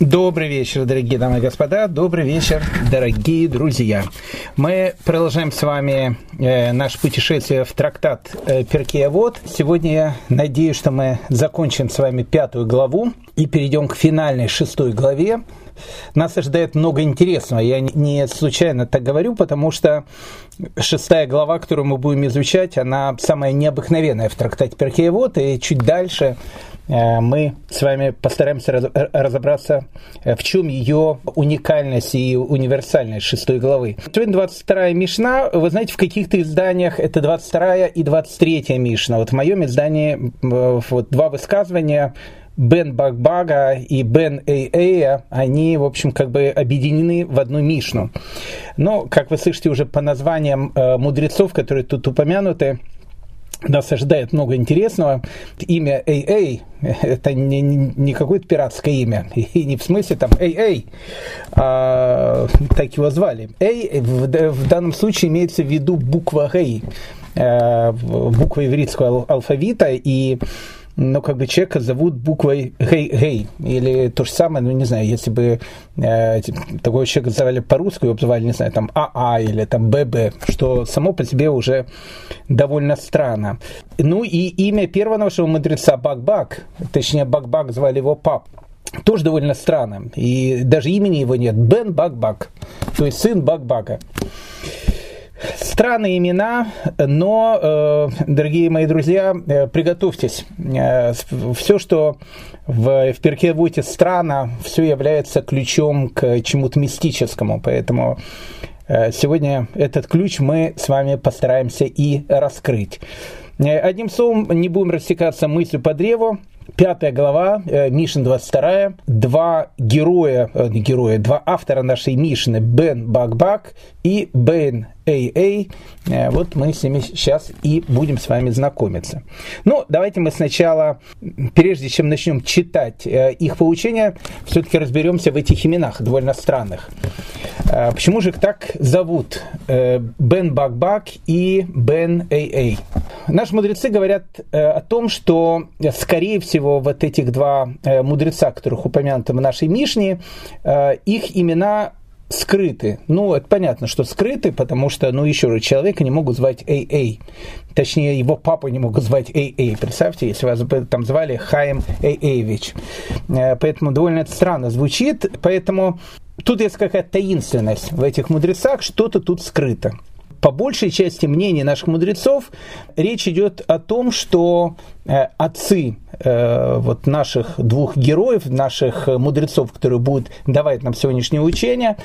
Добрый вечер, дорогие дамы и господа. Добрый вечер, дорогие друзья. Мы продолжаем с вами э, наше путешествие в трактат э, Перкеевод. Сегодня я надеюсь, что мы закончим с вами пятую главу и перейдем к финальной шестой главе. Нас ожидает много интересного. Я не случайно так говорю, потому что шестая глава, которую мы будем изучать, она самая необыкновенная в трактате Перкеевод, и чуть дальше Э, мы с вами постараемся разобраться, э, в чем ее уникальность и универсальность шестой главы. Сегодня 22 Мишна, вы знаете, в каких-то изданиях это 22 и 23 Мишна. Вот в моем издании вот два высказывания Бен Багбага и Бен Эйэя, они, в общем, как бы объединены в одну Мишну. Но, как вы слышите уже по названиям э, мудрецов, которые тут упомянуты, нас ожидает много интересного. Имя AA – это не, не, какое-то пиратское имя, и не в смысле там AA, а так его звали. A в, в данном случае имеется в виду буква A, э, буква ивритского алфавита, и но как бы человека зовут буквой Гей Гей. Или то же самое, ну не знаю, если бы э, такого человека звали по-русски, его звали, не знаю, там АА или там ББ, что само по себе уже довольно странно. Ну и имя первого нашего мудреца Бак-Бак, точнее Бак-Бак звали его пап, тоже довольно странно. И даже имени его нет. Бен Бак-Бак, то есть сын Бак-Бака. Странные имена, но, э, дорогие мои друзья, э, приготовьтесь. Э, все, что в, в перке Вуте странно, все является ключом к чему-то мистическому. Поэтому сегодня этот ключ мы с вами постараемся и раскрыть. Одним словом, не будем растекаться мыслью по древу. Пятая глава, Мишин 22, два героя, не героя, два автора нашей Мишины, Бен Бакбак и Бен Эй. Э, вот мы с ними сейчас и будем с вами знакомиться. Ну, давайте мы сначала, прежде чем начнем читать их поучения, все-таки разберемся в этих именах, довольно странных. Почему же их так зовут Бен Бакбак и Бен Эй Эй? Наши мудрецы говорят о том, что, скорее всего, вот этих два э, мудреца, которых упомянуты в нашей Мишне, э, их имена скрыты. Ну, это понятно, что скрыты, потому что, ну, еще раз, человека не могут звать Эй-Эй. Точнее, его папу не могут звать Эй-Эй. Представьте, если вас там звали Хаим Эй-Эйвич. Э, поэтому довольно это странно звучит. Поэтому тут есть какая-то таинственность в этих мудрецах, что-то тут скрыто по большей части мнений наших мудрецов речь идет о том, что э, отцы э, вот наших двух героев, наших мудрецов, которые будут давать нам сегодняшнее учение,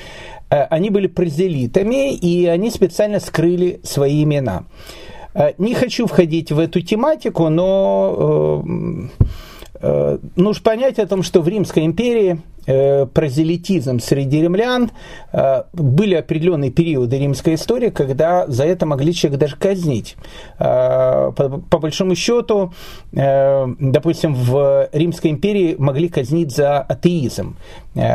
э, они были прозелитами, и они специально скрыли свои имена. Не хочу входить в эту тематику, но нужно понять о том, что в Римской империи Э, прозелитизм среди римлян, э, были определенные периоды римской истории, когда за это могли человека даже казнить. Э, по, по большому счету, допустим, в Римской империи могли казнить за атеизм.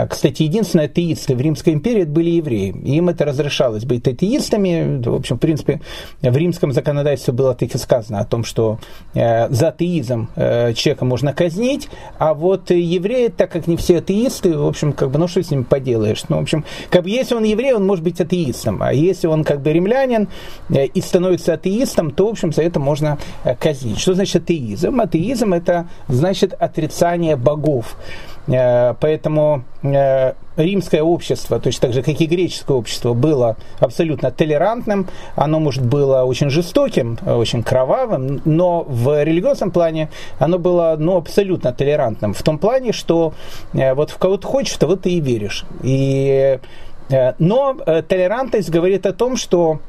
Кстати, единственные атеисты в Римской империи это были евреи. Им это разрешалось быть атеистами. В общем, в принципе, в римском законодательстве было так и сказано о том, что за атеизм человека можно казнить, а вот евреи, так как не все атеисты, в общем, как бы, ну что с ним поделаешь? Ну, в общем, как бы, если он еврей, он может быть атеистом, а если он как бы римлянин э, и становится атеистом, то, в общем, за это можно э, казнить. Что значит атеизм? Атеизм – это значит отрицание богов. Э, поэтому э, римское общество, точно так же, как и греческое общество, было абсолютно толерантным. Оно, может, было очень жестоким, очень кровавым, но в религиозном плане оно было ну, абсолютно толерантным. В том плане, что э, вот в кого ты хочешь, то вот ты и веришь. И, но толерантность говорит о том, что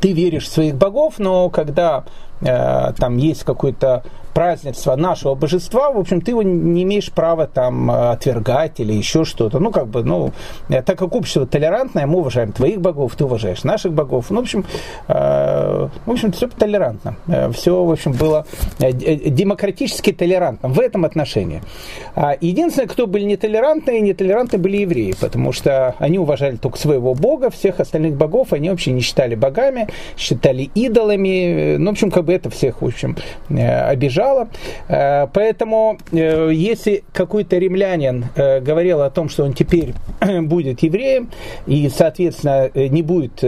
ты веришь в своих богов, но когда там есть какой-то празднества нашего божества, в общем, ты его не имеешь права там отвергать или еще что-то. Ну, как бы, ну, э, так как общество толерантное, мы уважаем твоих богов, ты уважаешь наших богов. Ну, в общем, э, в общем, все толерантно. Э, все, в общем, было э, демократически толерантно в этом отношении. А единственное, кто были нетолерантные, нетолерантные были евреи, потому что они уважали только своего бога, всех остальных богов они вообще не считали богами, считали идолами. Ну, в общем, как бы это всех, в общем, обижало сбежала. Поэтому, если какой-то римлянин говорил о том, что он теперь будет евреем и, соответственно, не будет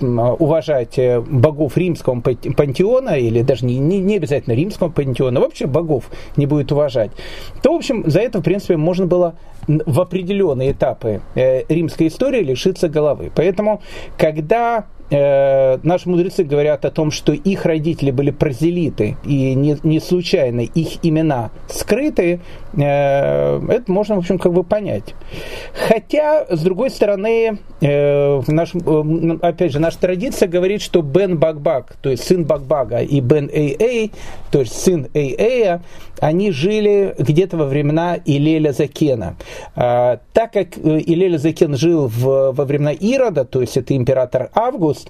уважать богов римского пантеона, или даже не, не обязательно римского пантеона, вообще богов не будет уважать, то, в общем, за это, в принципе, можно было в определенные этапы римской истории лишиться головы. Поэтому, когда э, наши мудрецы говорят о том, что их родители были прозелиты, и не, не случайно их имена скрыты, э, это можно, в общем, как бы понять. Хотя, с другой стороны, э, наш, э, опять же, наша традиция говорит, что Бен Бакбак, то есть сын Бакбага, и Бен Эй, то есть сын Эй, они жили где-то во времена Илеля Закена. А, так как э, Илеля Закен жил в, во времена Ирода, то есть это император Август,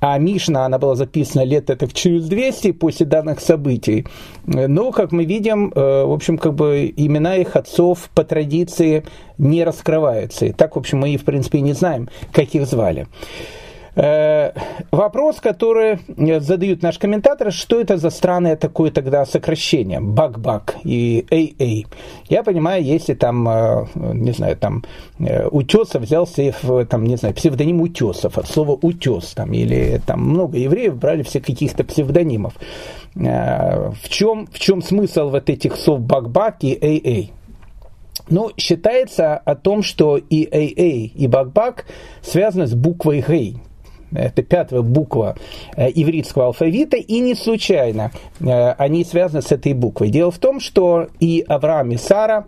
а Мишна, она была записана лет это через 200 после данных событий. Но, как мы видим, э, в общем, как бы имена их отцов по традиции не раскрываются. И так, в общем, мы, в принципе, не знаем, как их звали. Э, вопрос, который задают наши комментаторы, что это за странное такое тогда сокращение, бак-бак и эй-эй. Я понимаю, если там, э, не знаю, там э, утесов взялся, там, не знаю, псевдоним утесов, от слова утес, там, или там много евреев брали все каких-то псевдонимов. В чем, в чем смысл вот этих слов бак-бак и эй-эй? Ну, считается о том, что и эй-эй, и бак-бак связаны с буквой гей это пятая буква э, ивритского алфавита, и не случайно э, они связаны с этой буквой. Дело в том, что и Авраам, и Сара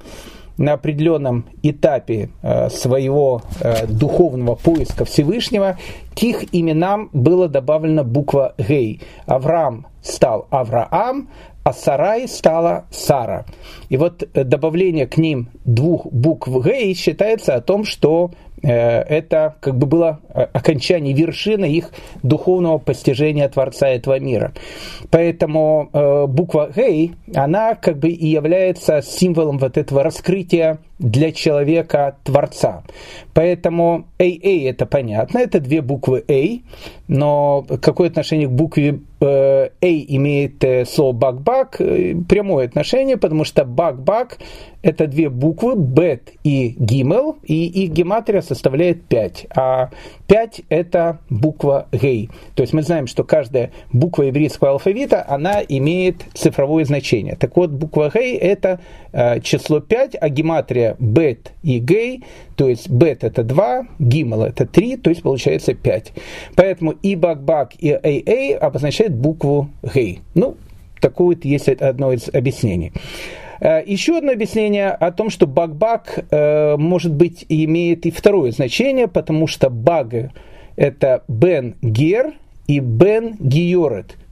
на определенном этапе э, своего духовного поиска Всевышнего к их именам была добавлена буква Гей. Авраам стал Авраам, а Сарай стала Сара. И вот добавление к ним двух букв Гей считается о том, что это как бы было э, окончание вершины их духовного постижения Творца этого мира. Поэтому э, буква Гей, она как бы и является символом вот этого раскрытия для человека Творца. Поэтому AA это понятно, это две буквы A, но какое отношение к букве A имеет слово бак-бак? Прямое отношение, потому что бак-бак это две буквы, бет и гимел, и их гематрия составляет 5. А 5 это буква гей. То есть мы знаем, что каждая буква еврейского алфавита, она имеет цифровое значение. Так вот, буква гей это э, число 5, а гематрия бет и гей, то есть бет это 2, гимел это 3, то есть получается 5. Поэтому и бак-бак, и эй-эй обозначают букву гей. Ну, такое вот есть одно из объяснений. Э, еще одно объяснение о том, что баг-баг э, может быть имеет и второе значение, потому что баг это бен гер и бен гиорет. Э,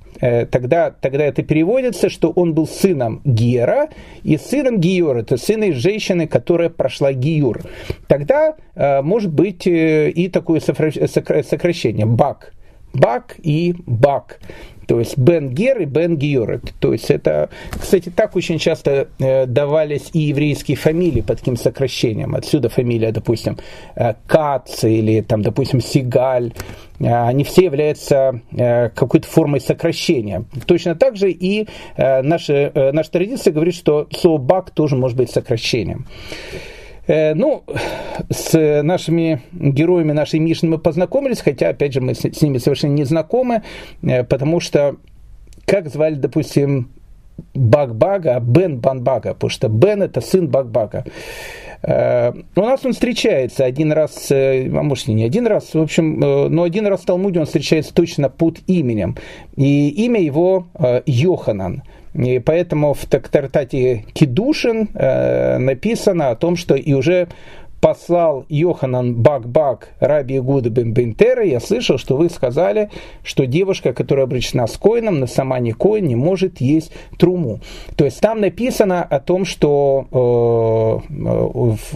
тогда, тогда это переводится, что он был сыном Гера и сыном Гиора, это сыном женщины, которая прошла Гиюр. Тогда может быть и такое сокращение, баг. Бак и Бак. То есть Бен Гер и Бен Георет. То есть это, кстати, так очень часто э, давались и еврейские фамилии под таким сокращением. Отсюда фамилия, допустим, э, Кац или, там, допустим, Сигаль. Э, они все являются какой-то формой сокращения. Точно так же и наша, наша традиция говорит, что слово «бак» тоже может быть сокращением. Э, ну, с нашими героями нашей Мишны мы познакомились, хотя, опять же, мы с, ними совершенно не знакомы, э, потому что, как звали, допустим, Бак-Бага, Бен Банбага, потому что Бен это сын Бак-Бага. Э, у нас он встречается один раз, а может не один раз, в общем, но один раз в Талмуде он встречается точно под именем. И имя его Йоханан. И поэтому в трактате Кидушин э, написано о том, что и уже послал Йоханан Бак-Бак Раби Игуда бен Бентера, я слышал, что вы сказали, что девушка, которая обречена с коином, на сама не коин, не может есть труму. То есть там написано о том, что э,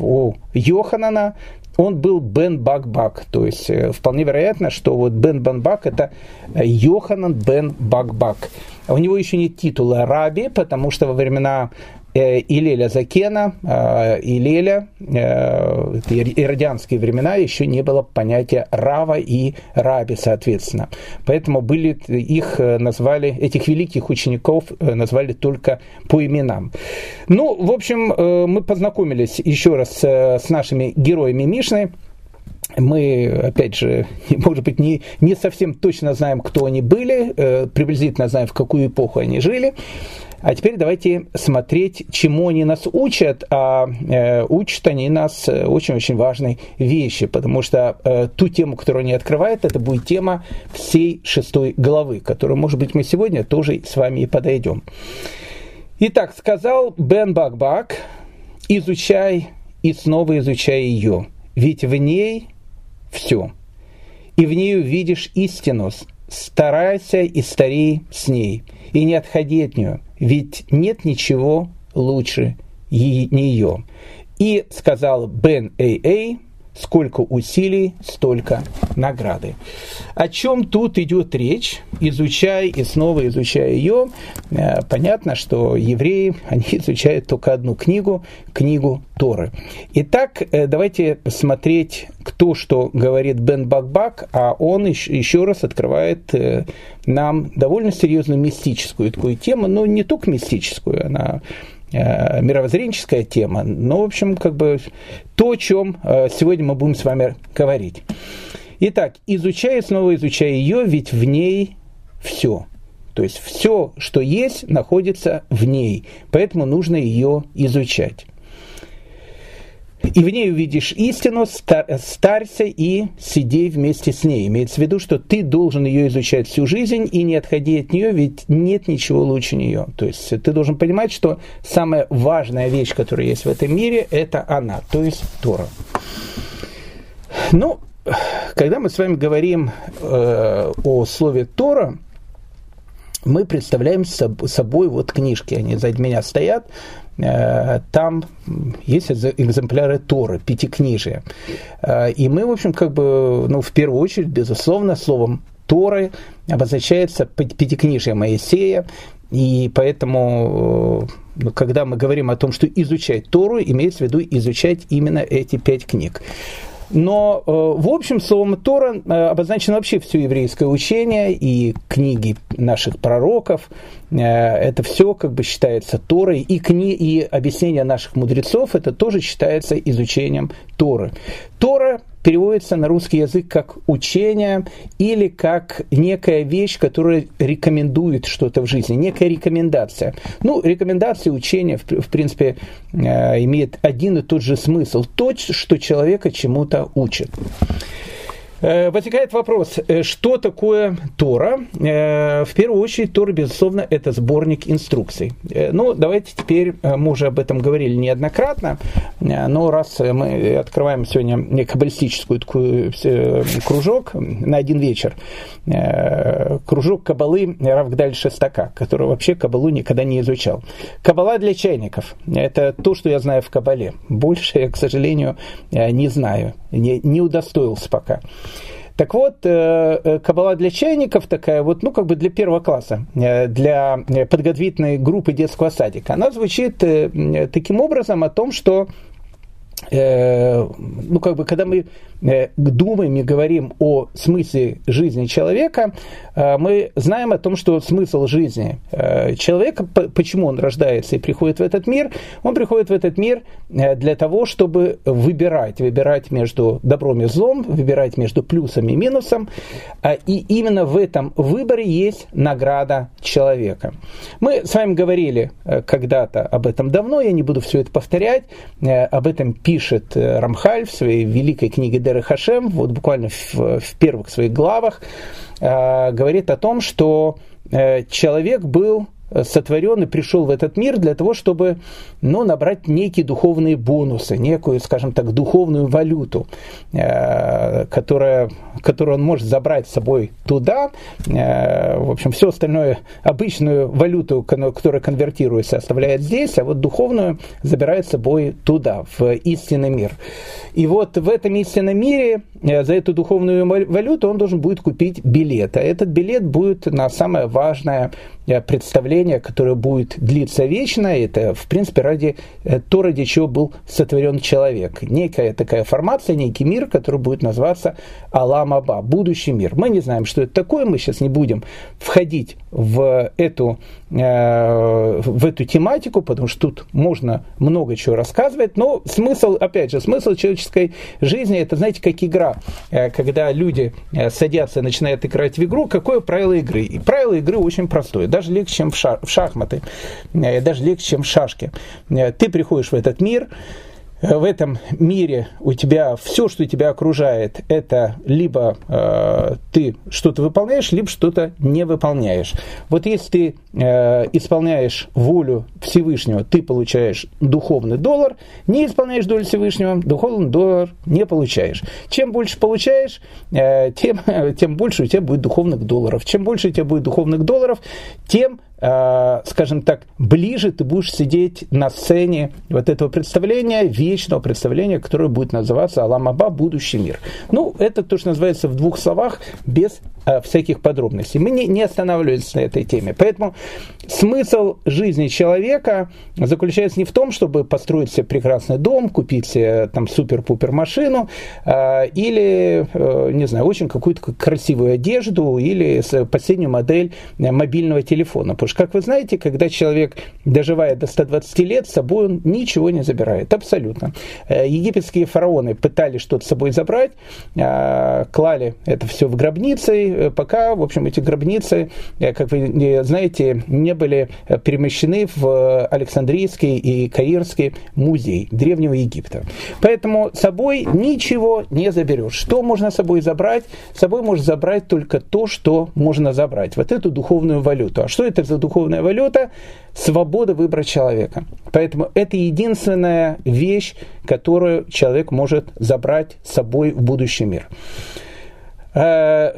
у Йоханана он был Бен Бак-Бак. То есть э, вполне вероятно, что вот Бен Бак это Йоханан Бен Бак-Бак. У него еще нет титула раби, потому что во времена э, Илеля Закена, э, Илеля, э, иродианские времена, еще не было понятия Рава и Раби, соответственно. Поэтому были, их назвали, этих великих учеников назвали только по именам. Ну, в общем, мы познакомились еще раз с нашими героями Мишны мы, опять же, может быть, не, не совсем точно знаем, кто они были, э, приблизительно знаем, в какую эпоху они жили. А теперь давайте смотреть, чему они нас учат. А э, учат они нас очень-очень важной вещи, потому что э, ту тему, которую они открывают, это будет тема всей шестой главы, которую, может быть, мы сегодня тоже с вами и подойдем. Итак, сказал Бен Бакбак, изучай и снова изучай ее, ведь в ней все. И в ней увидишь истину, старайся и старей с ней, и не отходи от нее, ведь нет ничего лучше нее. И сказал Бен Эй Эй, Сколько усилий, столько награды. О чем тут идет речь? Изучай и снова изучая ее, э, понятно, что евреи, они изучают только одну книгу, книгу Торы. Итак, э, давайте смотреть, кто что говорит Бен Бакбак, а он еще раз открывает э, нам довольно серьезную мистическую такую тему, но не только мистическую, она мировоззренческая тема, но, в общем, как бы то, о чем э, сегодня мы будем с вами говорить. Итак, изучая, снова изучая ее, ведь в ней все. То есть все, что есть, находится в ней, поэтому нужно ее изучать и в ней увидишь истину, старься и сиди вместе с ней. Имеется в виду, что ты должен ее изучать всю жизнь и не отходи от нее, ведь нет ничего лучше нее. То есть ты должен понимать, что самая важная вещь, которая есть в этом мире, это она, то есть Тора. Ну, когда мы с вами говорим э, о слове Тора, мы представляем собой вот книжки, они сзади меня стоят, Э, там есть экземпляры Торы, пятикнижия. Э, и мы, в общем, как бы, ну, в первую очередь, безусловно, словом Торы обозначается пятикнижие Моисея, и поэтому, э, ну, когда мы говорим о том, что изучать Тору, имеется в виду изучать именно эти пять книг. Но, в общем, словом Тора обозначено вообще все еврейское учение и книги наших пророков, Э, это все как бы считается Торой, и, кни, и объяснение наших мудрецов это тоже считается изучением Торы. Тора переводится на русский язык как учение или как некая вещь, которая рекомендует что-то в жизни, некая рекомендация. Ну, рекомендация учения, в, в принципе, э, имеет один и тот же смысл, то, что человека чему-то учит. Э, возникает вопрос, э, что такое Тора? Э, в первую очередь, Тора, безусловно, это сборник инструкций. Ну, давайте теперь, мы уже об этом говорили неоднократно, но раз мы открываем сегодня каббалистическую такую кружок на один вечер, кружок Кабалы Равгдаль Шестака, который вообще Кабалу никогда не изучал. Кабала для чайников. Это то, что я знаю в Кабале. Больше я, к сожалению, не знаю, не, не удостоился пока. Так вот, э, э, кабала для чайников такая вот, ну, как бы для первого класса, э, для подготовительной группы детского садика. Она звучит таким образом о том, что ну, как бы, когда мы думаем и говорим о смысле жизни человека, э, мы знаем о том, что смысл жизни э, человека, почему он рождается и приходит в этот мир, он приходит в этот мир для того, чтобы выбирать, выбирать между добром и злом, выбирать между плюсом и минусом, и именно в этом выборе есть награда человека. Мы с вами говорили когда-то об этом давно, я не буду все это повторять, об этом пишет Рамхаль в своей великой книге Дер Хашем, вот буквально в, в первых своих главах, э, говорит о том, что э, человек был сотворен и пришел в этот мир для того, чтобы ну, набрать некие духовные бонусы, некую, скажем так, духовную валюту, э, которая, которую он может забрать с собой туда. Э, в общем, все остальное, обычную валюту, которая конвертируется, оставляет здесь, а вот духовную забирает с собой туда, в истинный мир. И вот в этом истинном мире э, за эту духовную валюту он должен будет купить билет. А этот билет будет на самое важное Э, представление, которое будет длиться вечно, это, в принципе, ради э, то, ради чего был сотворен человек. Некая такая формация, некий мир, который будет называться Алам Аба, будущий мир. Мы не знаем, что это такое, мы сейчас не будем входить в эту, э, в эту тематику, потому что тут можно много чего рассказывать, но смысл, опять же, смысл человеческой жизни, это, знаете, как игра, когда люди садятся и начинают играть в игру, какое правило игры? И правило игры очень простое даже легче, чем в, ша- в шахматы, э, даже легче, чем в шашки. Э, ты приходишь в этот мир, в этом мире у тебя все, что тебя окружает, это либо э, ты что-то выполняешь, либо что-то не выполняешь. Вот если ты э, исполняешь волю Всевышнего, ты получаешь духовный доллар, не исполняешь долю Всевышнего, духовный доллар не получаешь. Чем больше получаешь, э, тем, тем больше у тебя будет духовных долларов. Чем больше у тебя будет духовных долларов, тем скажем так, ближе ты будешь сидеть на сцене вот этого представления, вечного представления, которое будет называться Аламаба будущий мир. Ну, это то, что называется в двух словах, без э, всяких подробностей. Мы не, не останавливаемся на этой теме. Поэтому смысл жизни человека заключается не в том, чтобы построить себе прекрасный дом, купить себе там супер-пупер машину э, или, э, не знаю, очень какую-то красивую одежду или последнюю модель мобильного телефона Потому что, как вы знаете, когда человек доживает до 120 лет, с собой он ничего не забирает. Абсолютно. Э, египетские фараоны пытались что-то с собой забрать, э, клали это все в гробницы, э, пока, в общем, эти гробницы, как вы знаете, не были перемещены в Александрийский и Каирский музей Древнего Египта. Поэтому с собой ничего не заберешь. Что можно с собой забрать? С собой можно забрать только то, что можно забрать. Вот эту духовную валюту. А что это за духовная валюта, свобода выбора человека. Поэтому это единственная вещь, которую человек может забрать с собой в будущий мир. Э,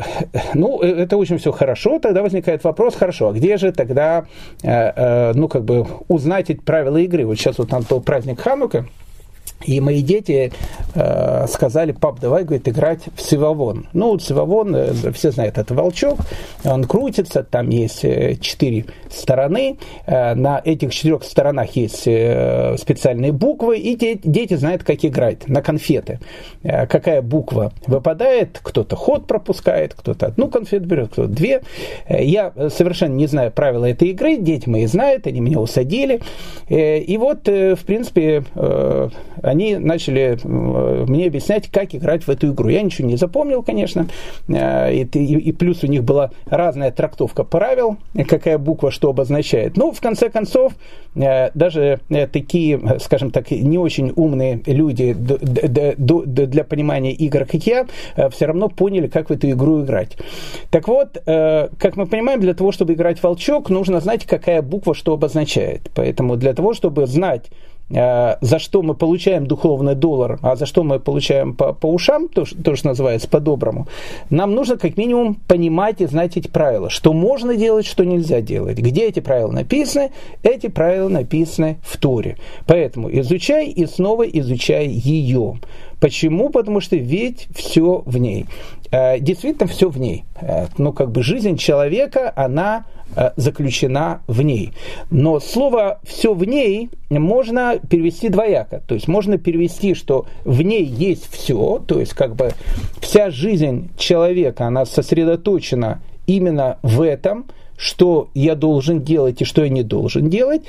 ну, э, это очень все хорошо. Тогда возникает вопрос, хорошо, а где же тогда, э, ну, как бы узнать эти правила игры? Вот сейчас вот там то праздник Ханука, и мои дети э, сказали, пап, давай, говорит, играть в Сивавон. Ну, Сивавон, э, все знают, это волчок, он крутится, там есть э, четыре стороны, э, на этих четырех сторонах есть э, специальные буквы, и те, дети знают, как играть на конфеты. Э, какая буква выпадает, кто-то ход пропускает, кто-то одну конфету берет, кто-то две. Э, я совершенно не знаю правила этой игры, дети мои знают, они меня усадили. Э, и вот, э, в принципе, э, они начали э, мне объяснять, как играть в эту игру. Я ничего не запомнил, конечно, э, и, и, и плюс у них была разная трактовка правил, какая буква что обозначает. Но ну, в конце концов, э, даже такие, скажем так, не очень умные люди для понимания игр, как я, все равно поняли, как в эту игру играть. Так вот, как мы понимаем, для того, чтобы играть волчок, нужно знать, какая буква что обозначает. Поэтому для того, чтобы знать, за что мы получаем духовный доллар, а за что мы получаем по, по ушам, то, то, что называется по-доброму, нам нужно как минимум понимать и знать эти правила, что можно делать, что нельзя делать. Где эти правила написаны? Эти правила написаны в Торе. Поэтому изучай и снова изучай ее. Почему? Потому что ведь все в ней. Э, действительно, все в ней. Э, ну, как бы жизнь человека, она Э, заключена в ней. Но слово «все в ней» можно перевести двояко. То есть можно перевести, что в ней есть все, то есть как бы вся жизнь человека, она сосредоточена именно в этом, что я должен делать и что я не должен делать,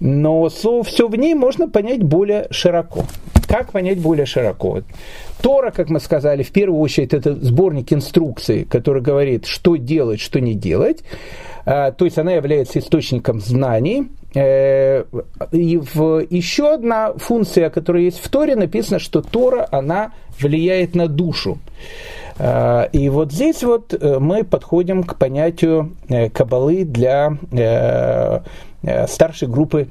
но слово «все в ней» можно понять более широко. Как понять более широко? Тора, как мы сказали, в первую очередь это сборник инструкций, который говорит, что делать, что не делать. А, то есть она является источником знаний. Э, и в еще одна функция, которая есть в Торе, написано, что Тора, она влияет на душу. А, и вот здесь вот э, мы подходим к понятию э, кабалы для старшей группы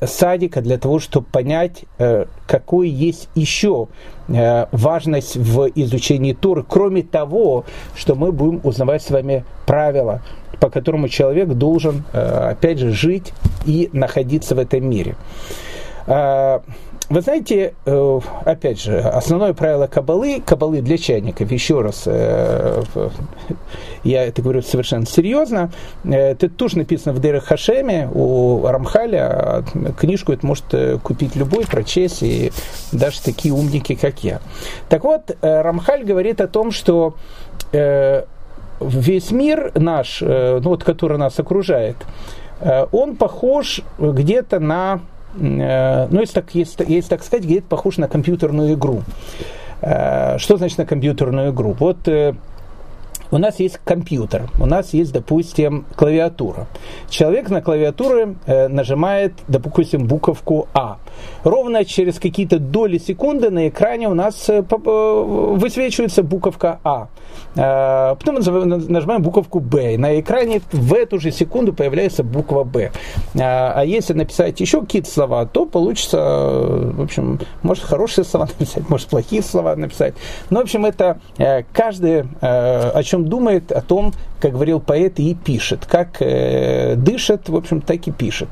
садика для того, чтобы понять, какой есть еще важность в изучении Торы, кроме того, что мы будем узнавать с вами правила, по которому человек должен, э, опять же, жить и находиться в этом мире. Э, вы знаете, э, опять же, основное правило кабалы, кабалы для чайников, еще раз, э, я это говорю совершенно серьезно, это тоже написано в Дерах Хашеме у Рамхаля, книжку это может купить любой, прочесть, и даже такие умники, как я. Так вот, Рамхаль говорит о том, что весь мир наш, ну вот, который нас окружает, он похож где-то на Э, ну, если так, если, если так сказать, где-то похож на компьютерную игру. Э, что значит на компьютерную игру? Вот э, у нас есть компьютер, у нас есть, допустим, клавиатура. Человек на клавиатуре нажимает, допустим, буковку А. Ровно через какие-то доли секунды на экране у нас высвечивается буковка А. Потом нажимаем буковку Б. На экране в эту же секунду появляется буква Б. А, если написать еще какие-то слова, то получится, в общем, может хорошие слова написать, может плохие слова написать. Но, в общем, это э, каждый э, о чем думает, о том, как говорил поэт, и пишет. Как э, дышит, в общем, так и пишет.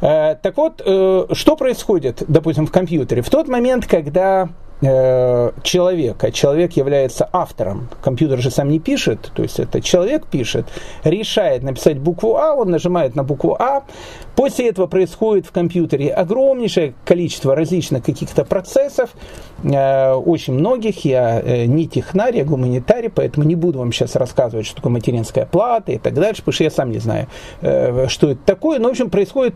Так вот, что происходит, допустим, в компьютере? В тот момент, когда Э, человека. Человек является автором. Компьютер же сам не пишет, то есть это человек пишет, решает написать букву А, он нажимает на букву А. После этого происходит в компьютере огромнейшее количество различных каких-то процессов, э, очень многих. Я э, не технарь, я гуманитарий, поэтому не буду вам сейчас рассказывать, что такое материнская плата и так дальше, потому что я сам не знаю, что это такое. Но, в общем, происходит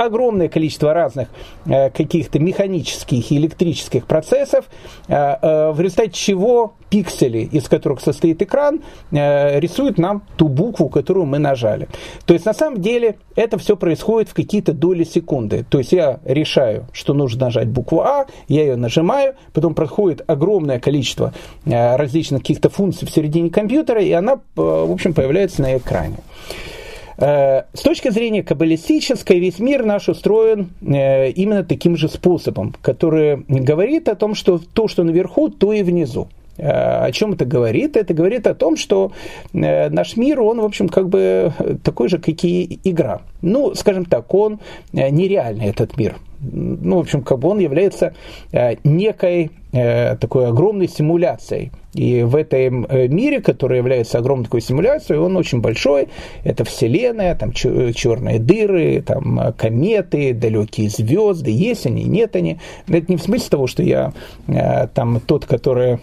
огромное количество разных э, каких-то механических и электрических процессов, э, э, в результате чего пиксели, из которых состоит экран, рисуют нам ту букву, которую мы нажали. То есть на самом деле это все происходит в какие-то доли секунды. То есть я решаю, что нужно нажать букву А, я ее нажимаю, потом проходит огромное количество различных каких-то функций в середине компьютера, и она, в общем, появляется на экране. Э, с точки зрения каббалистической, весь мир наш устроен э, именно таким же способом, который говорит о том, что то, что наверху, то и внизу. Э, о чем это говорит? Это говорит о том, что наш мир, он, в общем, как бы такой же, как и игра. Ну, скажем так, он нереальный, этот мир ну, в общем, как он является э, некой э, такой огромной симуляцией. И в этом э, мире, который является огромной такой симуляцией, он очень большой. Это Вселенная, там черные дыры, там кометы, далекие звезды. Есть они, нет они. Это не в смысле того, что я там тот, который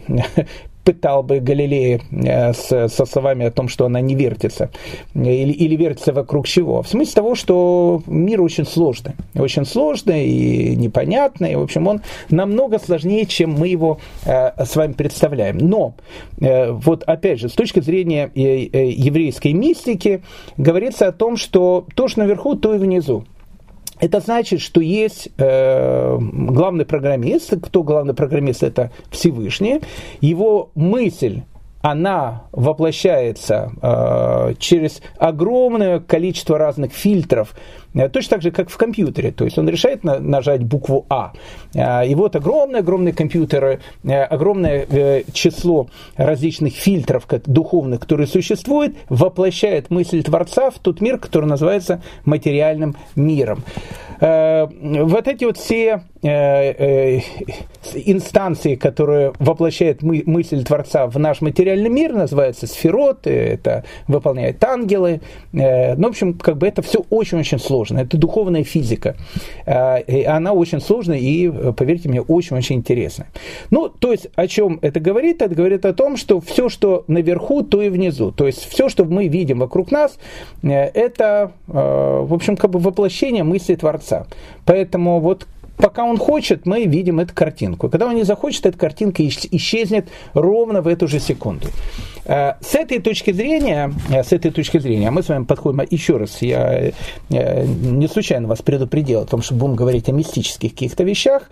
пытал бы Галилея э, с, со словами о том, что она не вертится, или, или вертится вокруг чего. В смысле того, что мир очень сложный, очень сложный и непонятный, в общем, он намного сложнее, чем мы его э, с вами представляем. Но, э, вот опять же, с точки зрения еврейской мистики, говорится о том, что то, что наверху, то и внизу. Это значит, что есть э, главный программист. Кто главный программист? Это Всевышний. Его мысль она воплощается э, через огромное количество разных фильтров, точно так же, как в компьютере. То есть он решает на, нажать букву А. Э, и вот огромные-огромные компьютеры, э, огромное э, число различных фильтров духовных, которые существуют, воплощает мысль Творца в тот мир, который называется материальным миром. Э, вот эти вот все э, э, инстанции, которые воплощают мысль Творца в наш материальный мир, называются сферот, это выполняют ангелы. Ну, в общем, как бы это все очень-очень сложно. Это духовная физика. Она очень сложная и, поверьте мне, очень-очень интересная. Ну, то есть, о чем это говорит? Это говорит о том, что все, что наверху, то и внизу. То есть, все, что мы видим вокруг нас, это, в общем, как бы воплощение мысли Творца. Поэтому вот пока он хочет, мы видим эту картинку. Когда он не захочет, эта картинка исчезнет ровно в эту же секунду. Э, с этой точки зрения, э, с этой точки зрения, мы с вами подходим еще раз. Я э, не случайно вас предупредил о том, что будем говорить о мистических каких-то вещах.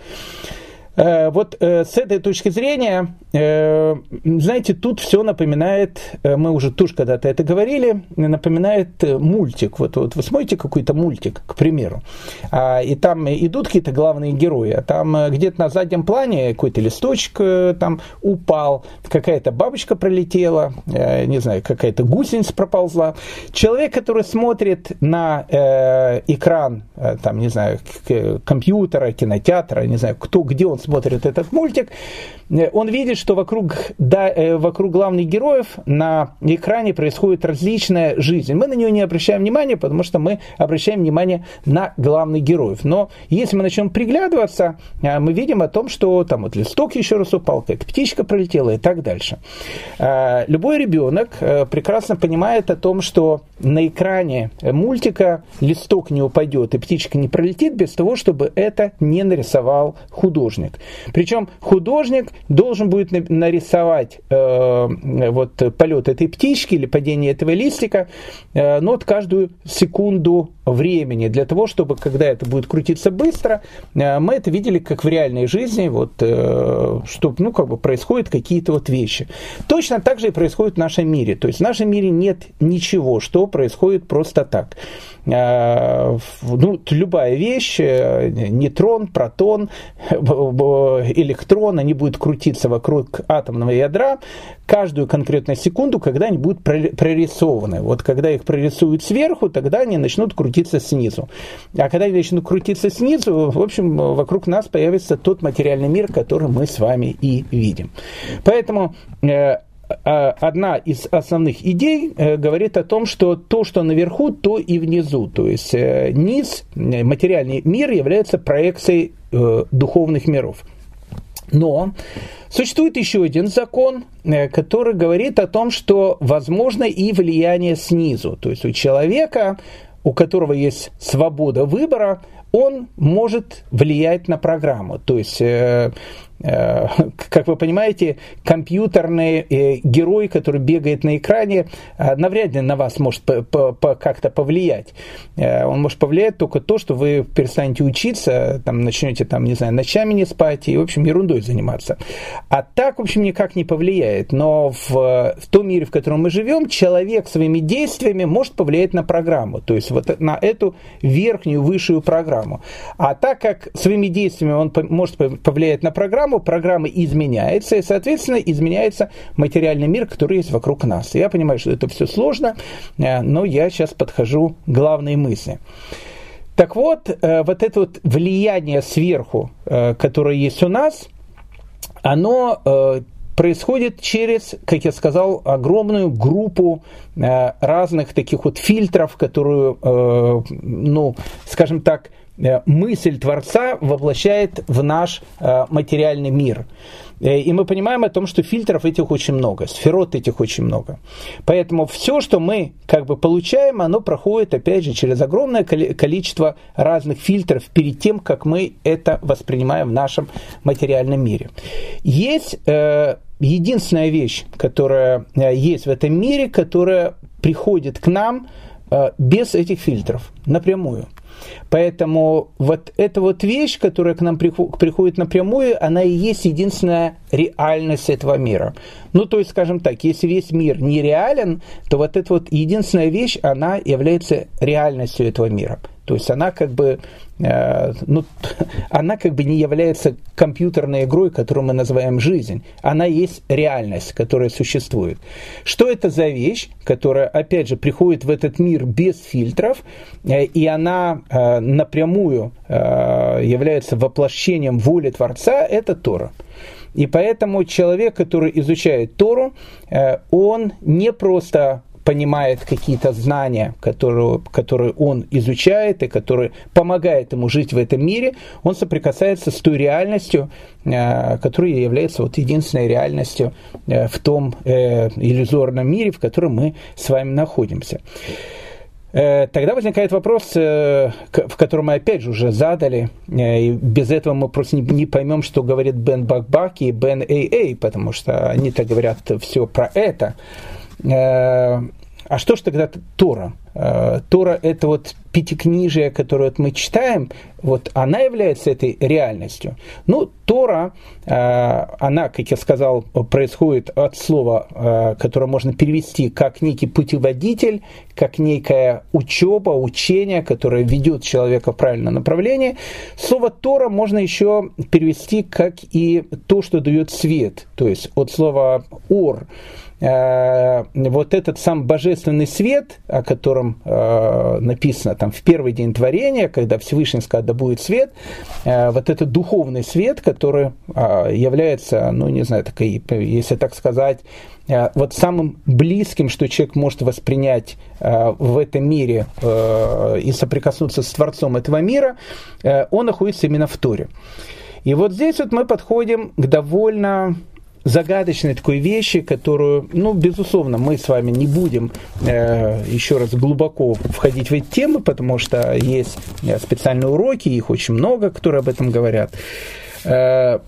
Э, вот э, с этой точки зрения, э, знаете, тут все напоминает, мы уже тоже когда-то это говорили, напоминает мультик. Вот, вот вы смотрите какой-то мультик, к примеру, а, и там идут какие-то главные герои, а там где-то на заднем плане какой-то листочек там упал, какая-то бабочка пролетела, не знаю, какая-то гусеница проползла. Человек, который смотрит на экран, там, не знаю, компьютера, кинотеатра, не знаю, кто, где он смотрит этот мультик, он видит, что вокруг, да, э, вокруг главных героев на экране происходит различная жизнь. Мы на нее не обращаем внимания, потому что мы обращаем внимание на главных героев. Но если мы начнем приглядываться, э, мы видим о том, что там вот листок еще раз упал, как птичка пролетела и так дальше. Любой ребенок прекрасно понимает о том, что на экране мультика листок не упадет и птичка не пролетит без того, чтобы это не нарисовал художник. Причем художник должен будет нарисовать э, вот полет этой птички или падение этого листика, э, но вот каждую секунду времени для того, чтобы, когда это будет крутиться быстро, э, мы это видели как в реальной жизни, вот, э, что ну, как бы происходят какие-то вот вещи. Точно так же и происходит в нашем мире. То есть в нашем мире нет ничего, что происходит просто так. Э, ну, любая вещь, нейтрон, протон, электрон, они будут крутиться вокруг атомного ядра каждую конкретную секунду, когда они будут прорисованы. Вот когда их прорисуют сверху, тогда они начнут крутиться снизу. А когда они начнут крутиться снизу, в общем, вокруг нас появится тот материальный мир, который мы с вами и видим. Поэтому э, а, одна из основных идей э, говорит о том, что то, что наверху, то и внизу. То есть э, низ, материальный мир является проекцией духовных миров. Но существует еще один закон, э, который говорит о том, что возможно и влияние снизу. То есть у человека, у которого есть свобода выбора, он может влиять на программу. То есть э, Э, как вы понимаете, компьютерный э, герой, который бегает на экране, э, навряд ли на вас может как-то повлиять. Он может повлиять только то, что вы перестанете учиться, там, начнете, там, не знаю, ночами не спать и, в общем, ерундой заниматься. А так, в общем, никак не повлияет. Но в, в том мире, в котором мы живем, человек своими действиями может повлиять на программу, то есть вот на эту верхнюю, высшую программу. А так как своими действиями он может повлиять на программу, программу, программа изменяется, и, соответственно, изменяется материальный мир, который есть вокруг нас. Я понимаю, что это все сложно, э, но я сейчас подхожу к главной мысли. Так вот, э, вот это вот влияние сверху, э, которое есть у нас, оно происходит через, как я сказал, огромную группу разных таких вот фильтров, которые, ну, скажем так, мысль Творца воплощает в наш э, материальный мир. Э, и мы понимаем о том, что фильтров этих очень много, сферот этих очень много. Поэтому все, что мы как бы получаем, оно проходит, опять же, через огромное количество разных фильтров перед тем, как мы это воспринимаем в нашем материальном мире. Есть э, единственная вещь, которая есть в этом мире, которая приходит к нам э, без этих фильтров, напрямую. Поэтому вот эта вот вещь, которая к нам приходит напрямую, она и есть единственная реальность этого мира. Ну, то есть, скажем так, если весь мир нереален, то вот эта вот единственная вещь, она является реальностью этого мира. То есть она как бы, э, ну, она как бы не является компьютерной игрой, которую мы называем жизнь. Она есть реальность, которая существует. Что это за вещь, которая, опять же, приходит в этот мир без фильтров, э, и она э, напрямую э, является воплощением воли Творца, это Тора. И поэтому человек, который изучает Тору, э, он не просто понимает какие-то знания, которые, которые он изучает и которые помогают ему жить в этом мире, он соприкасается с той реальностью, э, которая является вот единственной реальностью э, в том э, иллюзорном мире, в котором мы с вами находимся. Тогда возникает вопрос, в котором мы опять же уже задали, и без этого мы просто не поймем, что говорит Бен Бакбак и Бен Эй Эй, потому что они-то говорят все про это. Э, а что же тогда Тора? э, Тора это вот пятикнижие, которое мы читаем, вот она является этой реальностью. Ну, Тора, э, она, как я сказал, происходит от слова, которое можно перевести как некий путеводитель, как некая учеба, учение, которое ведет человека в правильное направление. Слово Тора можно еще перевести как и то, что дает свет, то есть от слова «ор», вот этот сам божественный свет, о котором э, написано там в первый день творения, когда Всевышний сказал, да будет свет, э, вот этот духовный свет, который является, ну не знаю, такой, если так сказать, вот самым близким, что человек может воспринять в этом мире и соприкоснуться с Творцом этого мира, он находится именно в Торе. И вот здесь вот мы подходим к довольно загадочной такой вещи, которую, ну, безусловно, мы с вами не будем э, еще раз глубоко входить в эти темы, потому что есть э, специальные уроки, их очень много, которые об этом говорят. Э,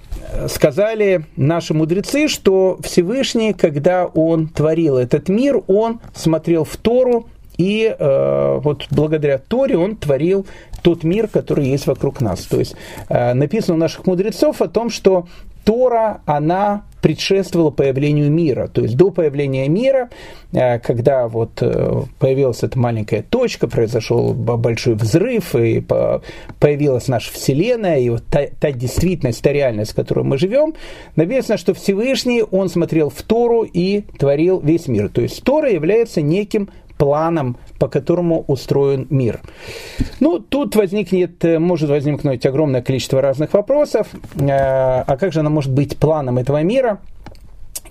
сказали наши мудрецы, что Всевышний, когда он творил этот мир, он смотрел в Тору, и э, вот благодаря Торе он творил тот мир, который есть вокруг нас. То есть э, написано у наших мудрецов о том, что Тора, она предшествовала появлению мира. То есть до появления мира, э, когда вот э, появилась эта маленькая точка, произошел большой взрыв, и появилась наша Вселенная, и вот та, та действительность, та реальность, в которой мы живем, написано, что Всевышний, он смотрел в Тору и творил весь мир. То есть Тора является неким планом, по которому устроен мир. Ну, тут возникнет, э, может возникнуть огромное количество разных вопросов. Э, а как же она может быть планом этого мира?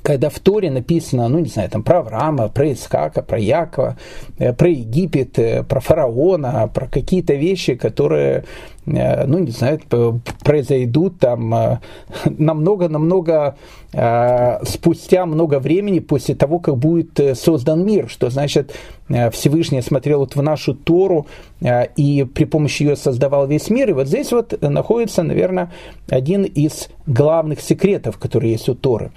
когда в Торе написано, ну, не знаю, там, про Авраама, про Исхака, про Якова, э, про Египет, про фараона, про какие-то вещи, которые ну, не знаю, произойдут там намного-намного э, э, спустя много времени после того, как будет создан мир, что значит Всевышний смотрел вот в нашу Тору и при помощи ее создавал весь мир. И вот здесь вот находится, наверное, один из главных секретов, которые есть у Торы.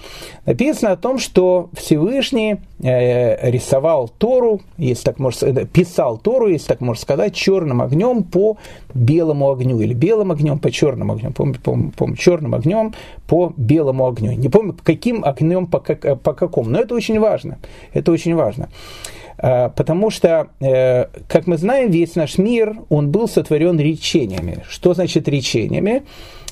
Написано о том, что Всевышний рисовал Тору, если так можно писал Тору, если так можно сказать, черным огнем по белому огню, или белым огнем по черному огню, помню, помню, помню черным огнем по белому огню. Не помню, каким огнем, по, как, по какому, но это очень важно. Это очень важно. А, потому что, э, как мы знаем, весь наш мир, он был сотворен речениями. Что значит речениями?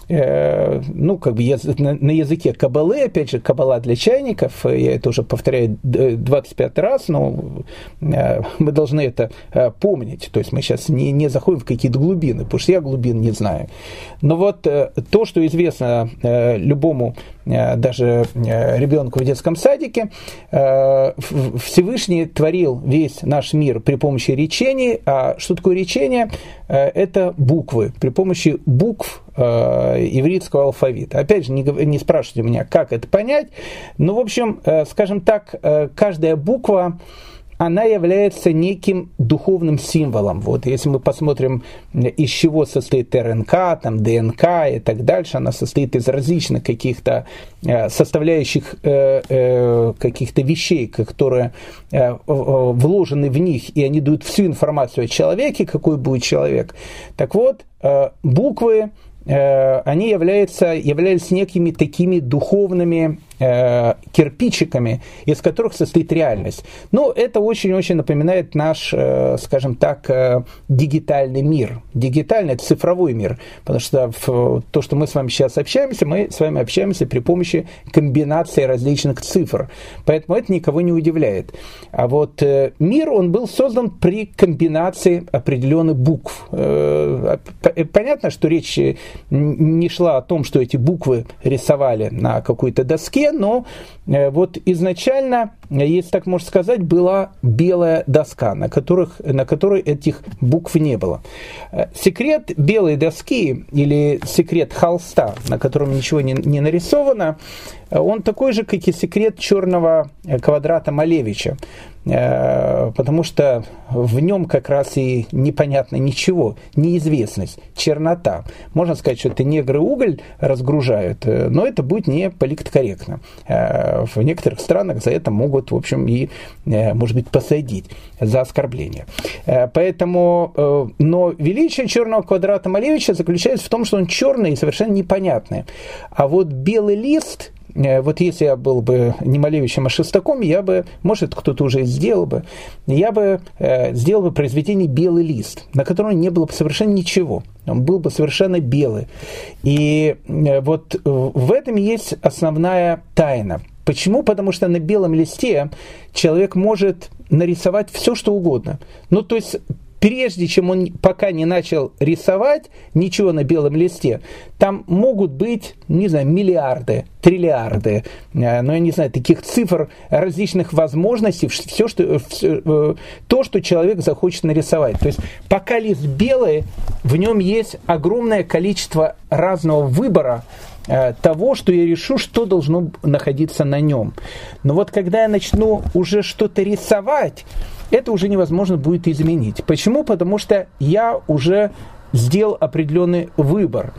Э, ну, как бы на языке кабалы, опять же, кабала для чайников, я это уже повторяю 25 раз, но э, мы должны это э, помнить, то есть мы сейчас не, не заходим в какие-то глубины, потому что я глубин не знаю. Но вот то, что известно любому даже ребенку в детском садике, Всевышний творил весь наш мир при помощи речений, а что такое речение? Это буквы. При помощи букв э, ивритского алфавита. Опять же, не, не спрашивайте меня, как это понять, но, в общем, э, скажем так, э, каждая буква она является неким духовным символом. Вот если мы посмотрим, из чего состоит РНК, там, ДНК и так дальше, она состоит из различных каких-то э, составляющих э, э, каких-то вещей, которые вложены в них, и они дают всю информацию о человеке, какой будет человек. Так вот, буквы Э, они являются, являлись некими такими духовными э, кирпичиками, из которых состоит реальность. Но это очень-очень напоминает наш, э, скажем так, э, дигитальный мир. Дигитальный – это цифровой мир, потому что то, что мы с вами сейчас общаемся, мы с вами общаемся при помощи комбинации различных цифр. Поэтому это никого не удивляет. А вот мир, он был создан при комбинации определенных букв. Понятно, что речь не шла о том, что эти буквы рисовали на какой-то доске, но э, вот изначально, если так можно сказать, была белая доска, на, которых, на которой этих букв не было. Э, секрет белой доски или секрет холста, на котором ничего не, не нарисовано, он такой же, как и секрет черного квадрата Малевича. потому что в нем как раз и непонятно ничего, неизвестность, чернота. Можно сказать, что это негры уголь разгружают, но это будет не политкорректно. В некоторых странах за это могут, в общем, и, может быть, посадить за оскорбление. Поэтому, но величие черного квадрата Малевича заключается в том, что он черный и совершенно непонятный. А вот белый лист, э, вот если я был бы не Малевичем, а Шестаком, я бы, может, кто-то уже сделал бы, я бы э, сделал бы произведение «Белый лист», на котором не было бы совершенно ничего. Он был бы совершенно белый. И э, вот в этом есть основная тайна. Почему? Потому что на белом листе человек может нарисовать все, что угодно. Ну, то есть прежде чем он пока не начал рисовать ничего на белом листе, там могут быть, не знаю, миллиарды, триллиарды, э, ну, я не знаю, таких цифр, различных возможностей, все, что, э, то, что человек захочет нарисовать. То есть, пока лист белый, в нем есть огромное количество разного выбора, э, того, что я решу, что должно находиться на нем. Но вот когда я начну уже что-то рисовать, это уже невозможно будет изменить. Почему? Потому что я уже сделал определенный выбор.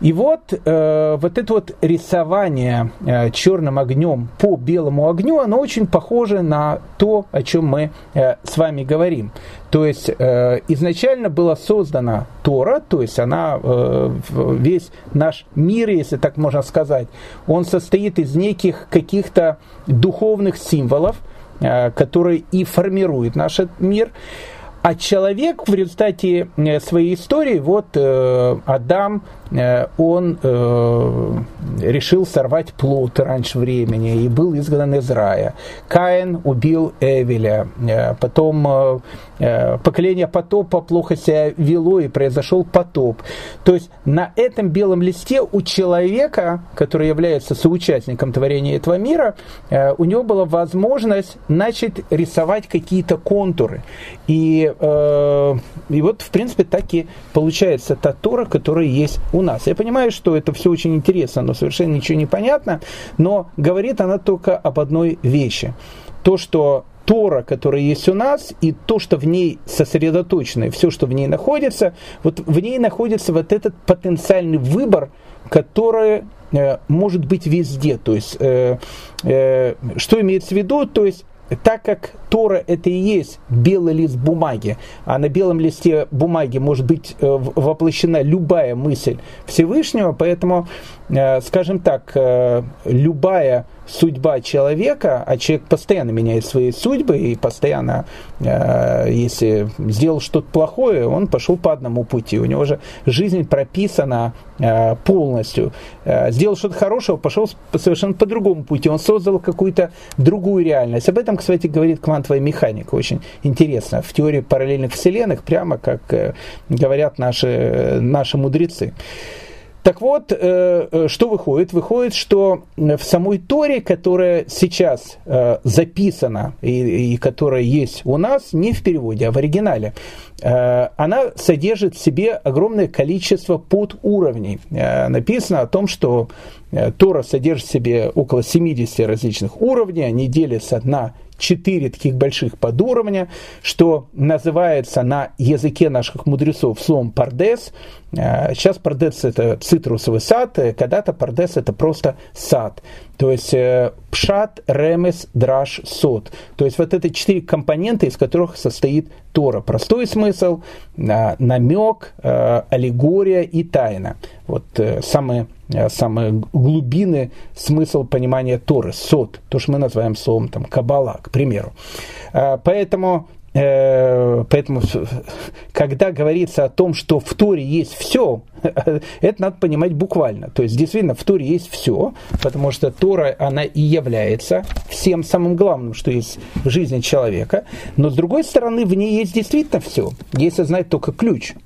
И вот, э, вот это вот рисование э, черным огнем по белому огню, оно очень похоже на то, о чем мы э, с вами говорим. То есть э, изначально была создана Тора, то есть она, э, весь наш мир, если так можно сказать, он состоит из неких каких-то духовных символов, который и формирует наш мир. А человек в результате э, своей истории, вот э, Адам, он решил сорвать плод раньше времени и был изгнан из рая. Каин убил Эвеля. Потом поколение потопа плохо себя вело и произошел потоп. То есть на этом белом листе у человека, который является соучастником творения этого мира, у него была возможность начать рисовать какие-то контуры. И Э, и вот, в принципе, так и получается та Тора, которая есть у нас. Я понимаю, что это все очень интересно, но совершенно ничего не понятно, но говорит она только об одной вещи. То, что Тора, которая есть у нас, и то, что в ней сосредоточено, все, что в ней находится, вот в ней находится вот этот потенциальный выбор, который э, может быть везде. То есть, э, э, что имеется в виду? То есть, так как Тора это и есть белый лист бумаги, а на белом листе бумаги может быть э, воплощена любая мысль Всевышнего, поэтому, скажем так, э, любая судьба человека, а человек постоянно меняет свои судьбы и постоянно, если сделал что-то плохое, он пошел по одному пути. У него же жизнь прописана полностью. Сделал что-то хорошего, пошел совершенно по другому пути. Он создал какую-то другую реальность. Об этом, кстати, говорит Кван квантовая механика. Очень интересно. В теории параллельных вселенных, прямо как э, говорят наши, наши мудрецы. Так вот, э, э, что выходит? Выходит, что в самой Торе, которая сейчас записана и которая есть у нас, не в переводе, а в оригинале, она содержит в себе огромное количество подуровней. Написано о том, что Тора содержит в себе около 70 различных уровней, они делятся на четыре таких больших подуровня, что называется на языке наших мудрецов словом пардес. Э, сейчас пардес это цитрусовый сад, э, когда-то пардес это просто сад. То есть э, пшат, ремес, драш, сот. То есть вот это четыре компонента, из которых состоит Тора. Простой смысл, намек, аллегория и тайна. Вот самые самые глубины смысл понимания Торы, сот, то, что мы называем словом там, кабала, к примеру. Поэтому Э, поэтому, когда говорится о том, что в Торе есть все, это надо понимать буквально. То есть, действительно, в Торе есть все, потому что Тора, она и является всем самым главным, что есть в жизни человека. Но, с другой стороны, в ней есть действительно все, если знать только ключ –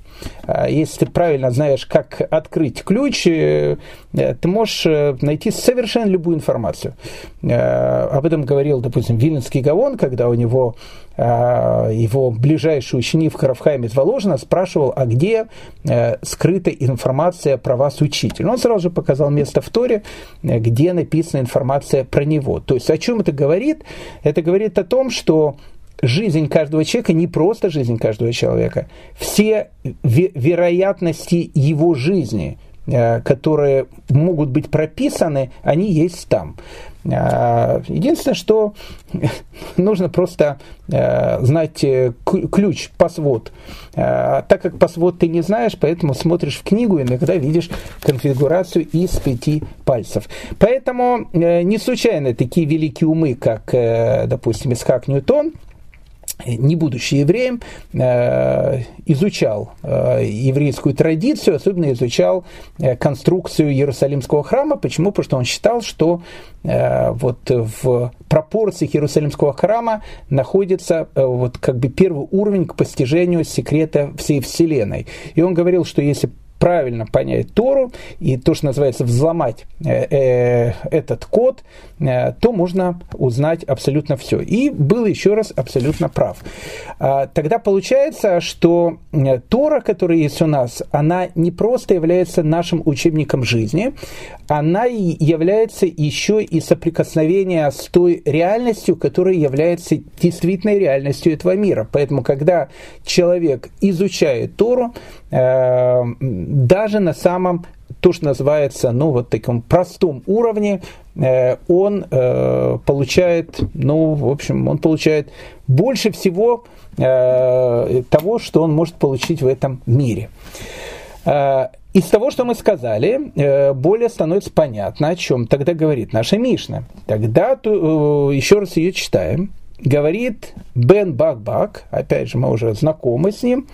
если ты правильно знаешь, как открыть ключ, э, ты можешь э, найти совершенно любую информацию. Об этом говорил, допустим, Виленский Гавон, когда у него его ближайший ученик в Харавхайме из Воложина спрашивал, а где скрыта информация про вас, учитель. Он сразу же показал место в Торе, где написана информация про него. То есть о чем это говорит? Это говорит о том, что жизнь каждого человека не просто жизнь каждого человека. Все вероятности его жизни, э, которые могут быть прописаны, они есть там. Э, единственное, что нужно просто э, знать ключ, посвод. Так как посвод ты не знаешь, поэтому смотришь в книгу и иногда видишь конфигурацию из пяти пальцев. Поэтому не случайно такие великие умы, как, допустим, Исхак Ньютон, не будучи евреем, э, изучал э, еврейскую традицию, особенно изучал э, конструкцию Иерусалимского храма. Почему? Потому что он считал, что вот в пропорциях Иерусалимского храма находится вот как бы первый уровень к постижению секрета всей Вселенной. И он говорил, что если правильно понять Тору и то, что называется взломать э, э, этот код, э, то можно узнать абсолютно все. И был еще раз абсолютно прав. А, тогда получается, что э, Тора, которая есть у нас, она не просто является нашим учебником жизни, она является еще и соприкосновение с той реальностью, которая является действительной реальностью этого мира. Поэтому, когда человек изучает Тору, э, даже на самом то, что называется, ну, вот таком простом уровне, э, он э, получает, ну, в общем, он получает больше всего э, того, что он может получить в этом мире. Из того, что мы сказали, более становится понятно, о чем тогда говорит наша Мишна. Тогда, то, еще раз ее читаем, говорит Бен Бак-Бак, опять же, мы уже знакомы с ним,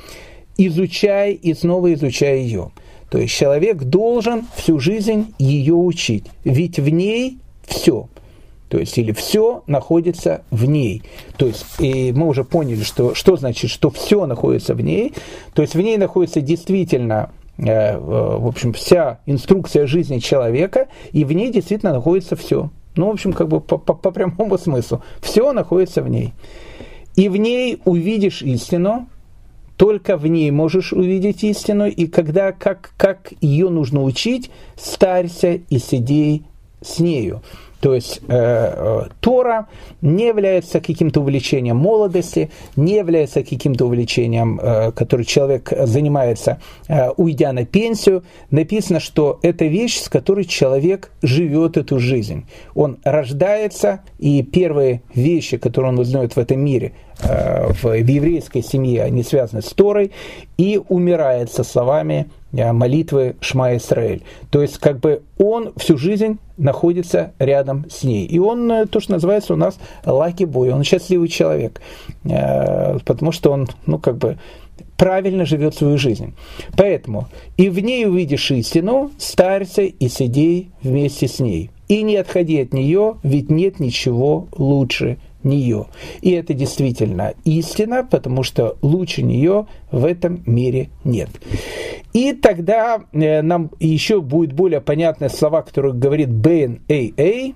изучай и снова изучай ее. То есть человек должен всю жизнь ее учить, ведь в ней все. То есть или все находится в ней. То есть и мы уже поняли, что, что значит, что все находится в ней. То есть в ней находится действительно Э, в общем, вся инструкция жизни человека, и в ней действительно находится все. Ну, в общем, как бы по, по, по прямому смыслу. Все находится в ней. И в ней увидишь истину, только в ней можешь увидеть истину, и когда, как, как ее нужно учить, старься и сидей с нею. То есть э, э, Тора не является каким-то увлечением молодости, не является каким-то увлечением, э, который человек занимается, э, уйдя на пенсию. Написано, что это вещь, с которой человек живет эту жизнь. Он рождается, и первые вещи, которые он узнает в этом мире, в, в еврейской семье, они связаны с Торой, и умирает со словами Э, молитвы Шма Исраэль. То есть, как бы он всю жизнь находится рядом с ней. И он, э, то, что называется у нас лаки бой, он счастливый человек, э, потому что он, ну, как бы, правильно живет свою жизнь. Поэтому и в ней увидишь истину, старься и сидей вместе с ней. И не отходи от нее, ведь нет ничего лучше нее. И это действительно истина, потому что лучше нее в этом мире нет. И тогда э, нам еще будет более понятны слова, которые говорит Бен Эй Эй,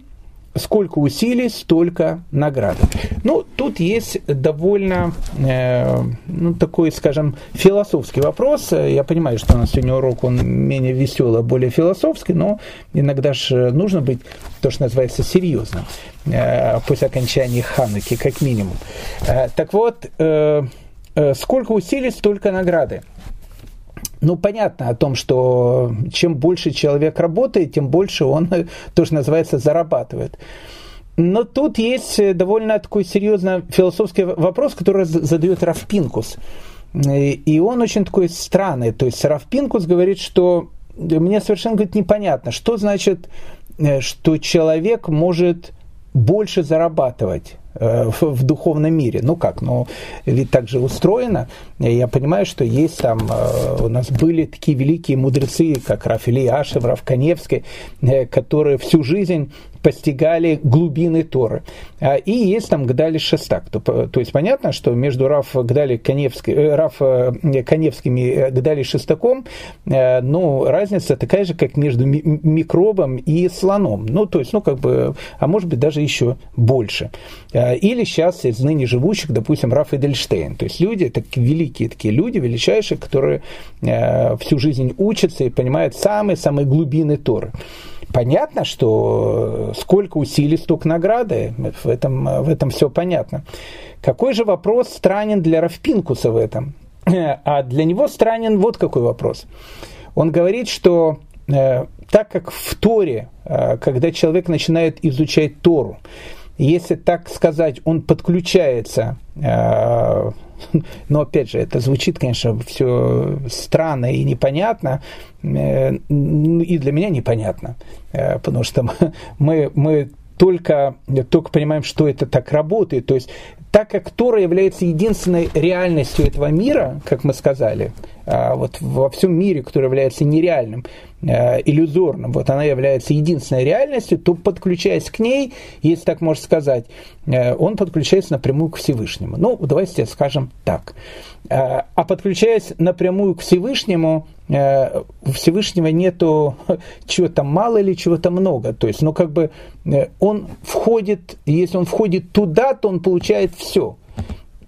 сколько усилий, столько награды. Ну, тут есть довольно, э, ну, такой, скажем, философский вопрос. Я понимаю, что у нас сегодня урок, он менее веселый, а более философский, но иногда же нужно быть, то, что называется, серьезным э, после окончания Хануки, как минимум. Э, так вот, э, э, сколько усилий, столько награды ну, понятно о том, что чем больше человек работает, тем больше он, тоже называется, зарабатывает. Но тут есть довольно такой серьезный философский вопрос, который задает Рафпинкус. И он очень такой странный. То есть Рафпинкус говорит, что мне совершенно говорит, непонятно, что значит, э, что человек может больше зарабатывать. Э, в, духовном мире. Ну как, ну ведь так же устроено. Я понимаю, что есть там, э, у нас были такие великие мудрецы, как Рафили Ашев, Раф Каневский, э, которые всю жизнь постигали глубины Торы. А, и есть там Гдали Шестак. То, то есть понятно, что между Раф Гдали Коневский, Раф Коневским и Гдали Шестаком ну, разница такая же, как между микробом и слоном. Ну, то есть, ну, как бы, а может быть, даже еще больше. Или сейчас из ныне живущих, допустим, Раф Эдельштейн. То есть люди, такие великие такие люди, величайшие, которые всю жизнь учатся и понимают самые-самые глубины Торы. Понятно, что сколько усилий, столько награды. В этом, в этом все понятно. Какой же вопрос странен для Рафпинкуса в этом? А для него странен вот какой вопрос. Он говорит, что э, так как в Торе, э, когда человек начинает изучать Тору, если так сказать, он подключается э, но опять же, это звучит, конечно, все странно и непонятно, э, и для меня непонятно, э, потому что мы, мы только, только понимаем, что это так работает. То есть так как Тора является единственной реальностью этого мира, как мы сказали, а, вот во всем мире, который является нереальным, а, иллюзорным, вот она является единственной реальностью, то подключаясь к ней, если так можно сказать, а, он подключается напрямую к Всевышнему. Ну, давайте скажем так. А подключаясь напрямую к Всевышнему, у Всевышнего нету чего-то мало или чего-то много. То есть, ну, как бы он входит, если он входит туда, то он получает все.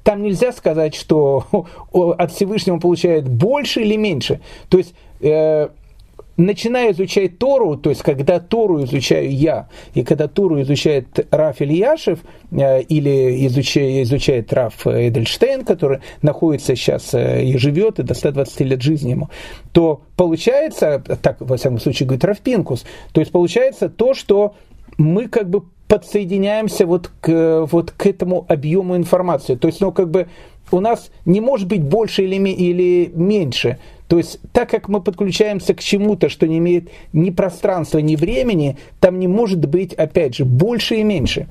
Там нельзя сказать, что от Всевышнего получает больше или меньше. То есть, начиная изучать Тору, то есть когда Тору изучаю я, и когда Тору изучает Раф Ильяшев, э, или изучает, изучает Раф Эдельштейн, который находится сейчас э, и живет, и до 120 лет жизни ему, то получается, так во всяком случае говорит Раф Пинкус, то есть получается то, что мы как бы подсоединяемся вот к, вот к этому объему информации. То есть, ну, как бы у нас не может быть больше или, или меньше. То есть, так как мы подключаемся к чему-то, что не имеет ни пространства, ни времени, там не может быть, опять же, больше и меньше.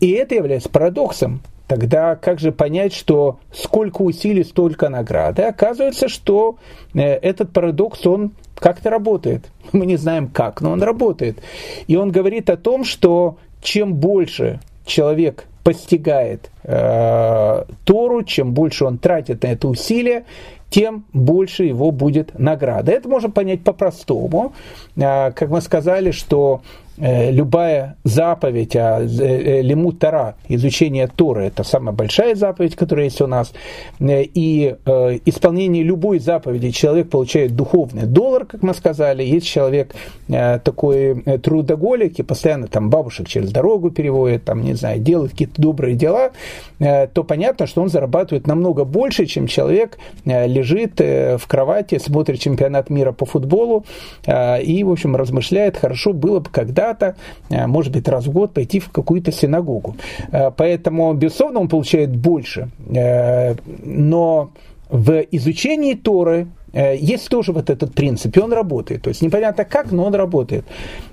И это является парадоксом. Тогда как же понять, что сколько усилий, столько награды? Оказывается, что э, этот парадокс, он как-то работает. Мы не знаем как, но он работает. И он говорит о том, что чем больше человек постигает э, Тору, чем больше он тратит на это усилие, тем больше его будет награда. Это можно понять по-простому. Э, как мы сказали, что любая заповедь, а э, э, лимут Тара, изучение Торы, это самая большая заповедь, которая есть у нас, и исполнение любой заповеди человек получает духовный доллар, как мы сказали, есть человек такой трудоголик и постоянно там бабушек через дорогу переводит, там, не знаю, делает какие-то добрые дела, то понятно, что он зарабатывает намного больше, чем человек лежит в кровати, смотрит чемпионат мира по футболу и, в общем, размышляет, хорошо было бы, когда когда-то, э, может быть, раз в год пойти в какую-то синагогу. Э, поэтому, безусловно, он получает больше. Э, но в изучении Торы есть тоже вот этот принцип, и он работает. То есть непонятно как, но он работает.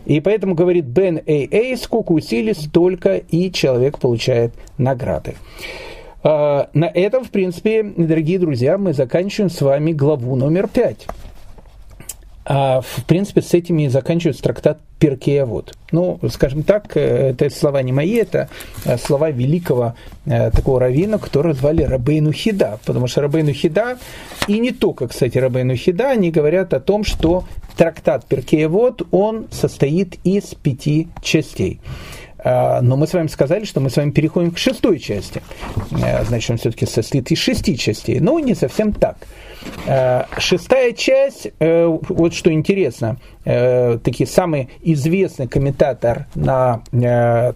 И поэтому говорит Бен Эй Эй, сколько усилий, столько и человек получает награды. На этом, в принципе, дорогие друзья, мы заканчиваем с вами главу номер пять. А, в принципе, с этими и заканчивается трактат Перкея вот. Ну, скажем так, э, это слова не мои, это э, слова великого э, такого раввина, которого звали Рабейну Хида, потому что Рабейну Хида, и не только, кстати, Рабейну Хида, они говорят о том, что трактат Перкея вот, он состоит из пяти частей. А, но мы с вами сказали, что мы с вами переходим к шестой части. Значит, он все-таки состоит из шести частей. Но не совсем так. Э, шестая часть, э, вот что интересно, э, такие самый известный комментатор на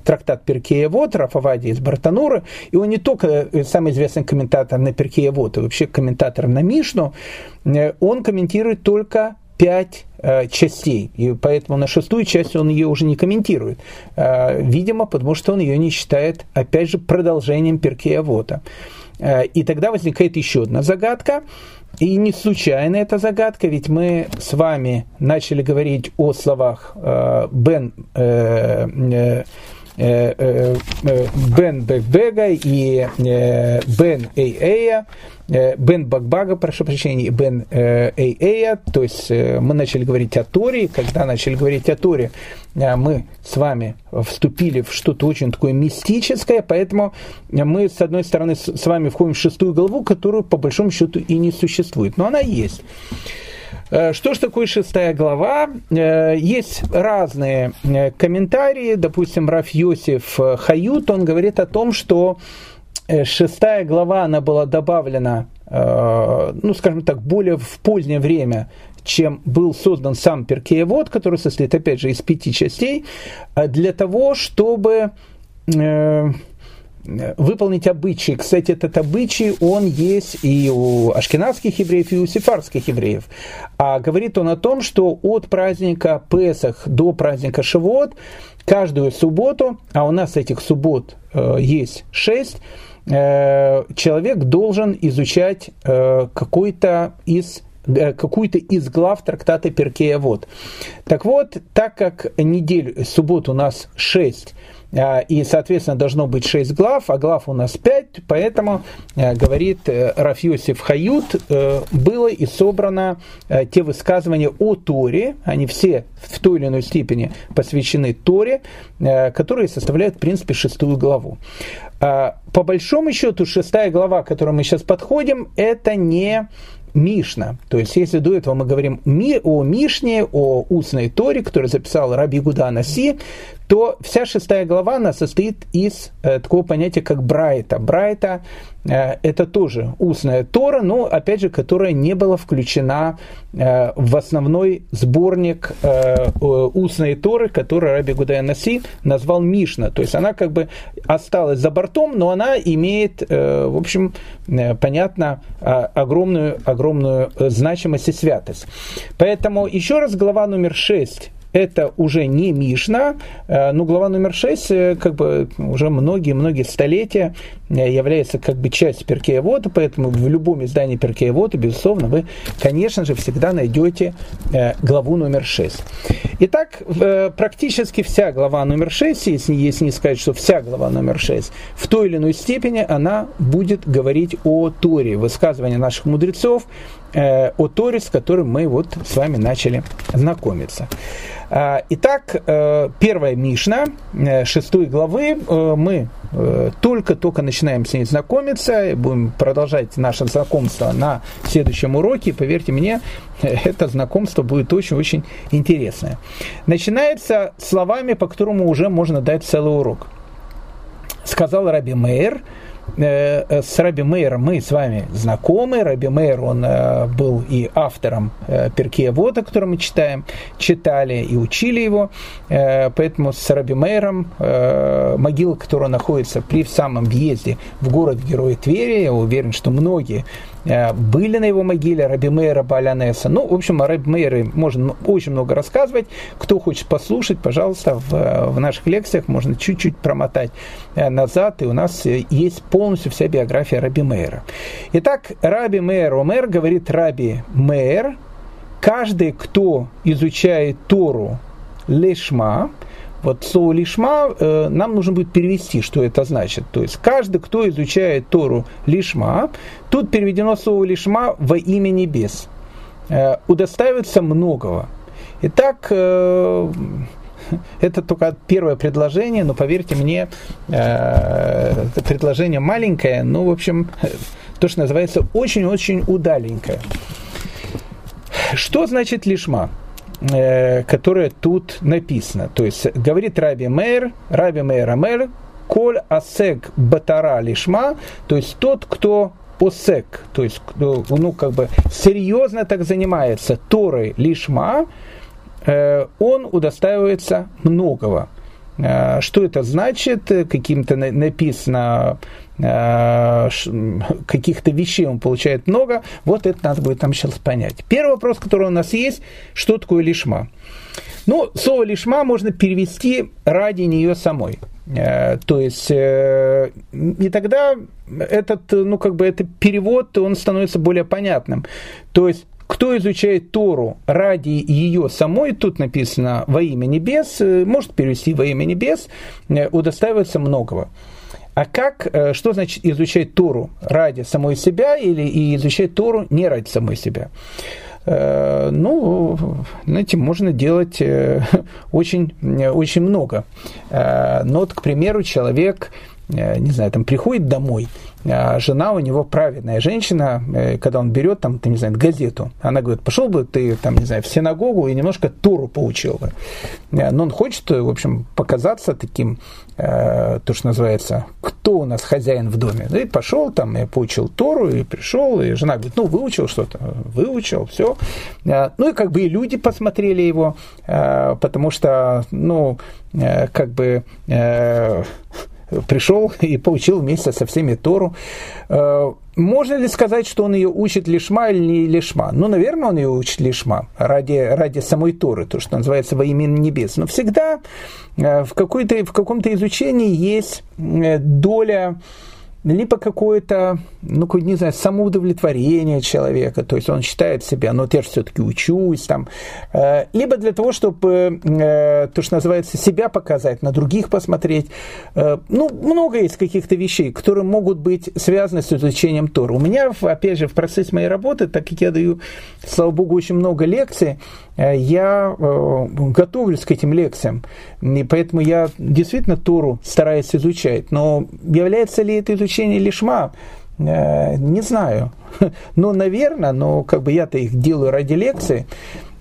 трактат Перкея Вот, Рафавади из Бартанура, и он не только самый известный комментатор на Перкея Вот, а вообще комментатор на Мишну, он комментирует только пять частей, и поэтому на шестую часть он ее уже не комментирует. Видимо, потому что он ее не считает, опять же, продолжением Перкея Вота. И тогда возникает еще одна загадка – и не случайно эта загадка, ведь мы с вами начали говорить о словах э, Бен, э, э, Бен Бекбега и Бен Эйэя, Бен Бакбага, прошу прощения, Бен Эйэя, то есть мы начали говорить о Торе, когда начали говорить о Торе, мы с вами вступили в что-то очень такое мистическое, поэтому мы, с одной стороны, с вами входим в шестую главу, которую по большому счету и не существует, но она есть. Э, что же такое шестая глава? Э, есть разные э, комментарии. Допустим, Раф Йосиф Хают, он говорит о том, что шестая глава, она была добавлена, ну, скажем так, более в позднее время, чем был создан сам Перкеевод, который состоит, опять же, из пяти частей, для того, чтобы выполнить обычай. Кстати, этот обычай, он есть и у ашкенадских евреев, и у сефарских евреев. А говорит он о том, что от праздника Песах до праздника Шивот каждую субботу, а у нас этих суббот э, есть шесть, э, человек должен изучать э, какой-то из э, какую-то из глав трактата Перкея Вот. Так вот, так как неделю, суббот у нас шесть, и, соответственно, должно быть 6 глав, а глав у нас 5, поэтому, э, говорит э, Рафьосиф Хают, э, было и собрано те высказывания о Торе, они все в той или иной степени посвящены Торе, которые составляют, в принципе, шестую главу. А, по большому счету, шестая глава, к которой мы сейчас подходим, это не Мишна. То есть, если до этого мы говорим о Мишне, о устной Торе, которую записал Раби Гуда Наси, то вся шестая глава, она состоит из э, такого понятия, как Брайта. Брайта э, это тоже устная Тора, но, опять же, которая не была включена э, в основной сборник э, устной Торы, который Раби Гудая Наси назвал Мишна. То есть, она как бы осталась за бортом, но она имеет, э, в общем, э, понятно, э, огромную, огромную значимость и святость. Поэтому, еще раз, глава номер 6 это уже не Мишна, э, но глава номер 6 э, как бы уже многие-многие столетия э, является как бы часть Перкея Вода, поэтому в любом издании Перкея Вода, безусловно, вы, конечно же, всегда найдете главу номер 6. Итак, практически вся глава номер 6, если, если не сказать, что вся глава номер 6, в той или иной степени она будет говорить о Торе, высказывания наших мудрецов, о Торе, с которым мы вот с вами начали знакомиться. А, итак, э, первая Мишна, э, шестой главы, э, мы только-только начинаем с ней знакомиться, будем продолжать наше знакомство на следующем уроке. Поверьте мне, это знакомство будет очень-очень интересное. Начинается словами, по которому уже можно дать целый урок. Сказал Раби Мейер – с Раби Мейером мы с вами знакомы. Раби Мейер, он э, был и автором Перкея Вода, который мы читаем, читали и учили его. Поэтому с Раби Мейером могила, которая находится при самом въезде в город Героя Твери, я уверен, что многие Э, были на его могиле, Раби Мейра Балянеса. Ну, в общем, о Раби Мейре можно очень много рассказывать. Кто хочет послушать, пожалуйста, в, в наших лекциях можно чуть-чуть промотать э, назад, и у нас есть полностью вся биография Раби Мейра. Итак, Раби Мейр Омер говорит Раби Мейр, каждый, кто изучает Тору лишма, вот слово лишма э, нам нужно будет перевести, что это значит. То есть каждый, кто изучает Тору лишма, тут переведено слово лишма во имя небес. Э, удостаивается многого. Итак, э, это только первое предложение, но поверьте мне, э, предложение маленькое, но, в общем, то, что называется, очень-очень удаленькое. Что значит лишма? Э, которое тут написано. То есть говорит Раби Мейр, Раби Мейр Амер, Коль Асек Батара Лишма, то есть тот, кто осек, то есть, ну, как бы серьезно так занимается Торой Лишма, э, он удостаивается многого. Э, что это значит? Каким-то написано э, каких-то вещей он получает много. Вот это надо будет там сейчас понять. Первый вопрос, который у нас есть, что такое лишма? Ну, слово лишма можно перевести ради нее самой. Э, то есть, и тогда этот, ну, как бы, этот перевод, он становится более понятным. То есть, кто изучает Тору ради ее самой, тут написано во имя небес, может перевести во имя небес, удостаивается многого. А как, что значит изучать Тору ради самой себя или изучать Тору не ради самой себя? ну, знаете, можно делать очень, очень много. Но вот, к примеру, человек, не знаю, там приходит домой – а жена у него праведная женщина, э, когда он берет там, ты не знаю, газету, она говорит, пошел бы ты там, не знаю, в синагогу и немножко Туру поучил бы. Э, но он хочет, в общем, показаться таким, э, то, что называется, кто у нас хозяин в доме. Ну и пошел там, и поучил Тору, и пришел, и жена говорит, ну, выучил что-то, выучил, все. Ну и как бы и люди посмотрели его, потому что, ну, как бы пришел и получил вместе со всеми Тору. Э, можно ли сказать, что он ее учит лишма или не лишма? Ну, наверное, он ее учит лишма ради, ради самой Торы, то, что называется во имя небес. Но всегда э, в, в каком-то изучении есть э, доля либо какое-то, ну, не знаю, самоудовлетворение человека, то есть он считает себя, ну, я же все-таки учусь, там, э, либо для того, чтобы, э, то, что называется, себя показать, на других посмотреть. Э, ну, много есть каких-то вещей, которые могут быть связаны с изучением Тора. У меня, опять же, в процессе моей работы, так как я даю, слава богу, очень много лекций, я готовлюсь к этим лекциям, и поэтому я действительно Тору стараюсь изучать. Но является ли это изучение лишма? Э, не знаю. Но, наверное, но как бы я-то их делаю ради лекции.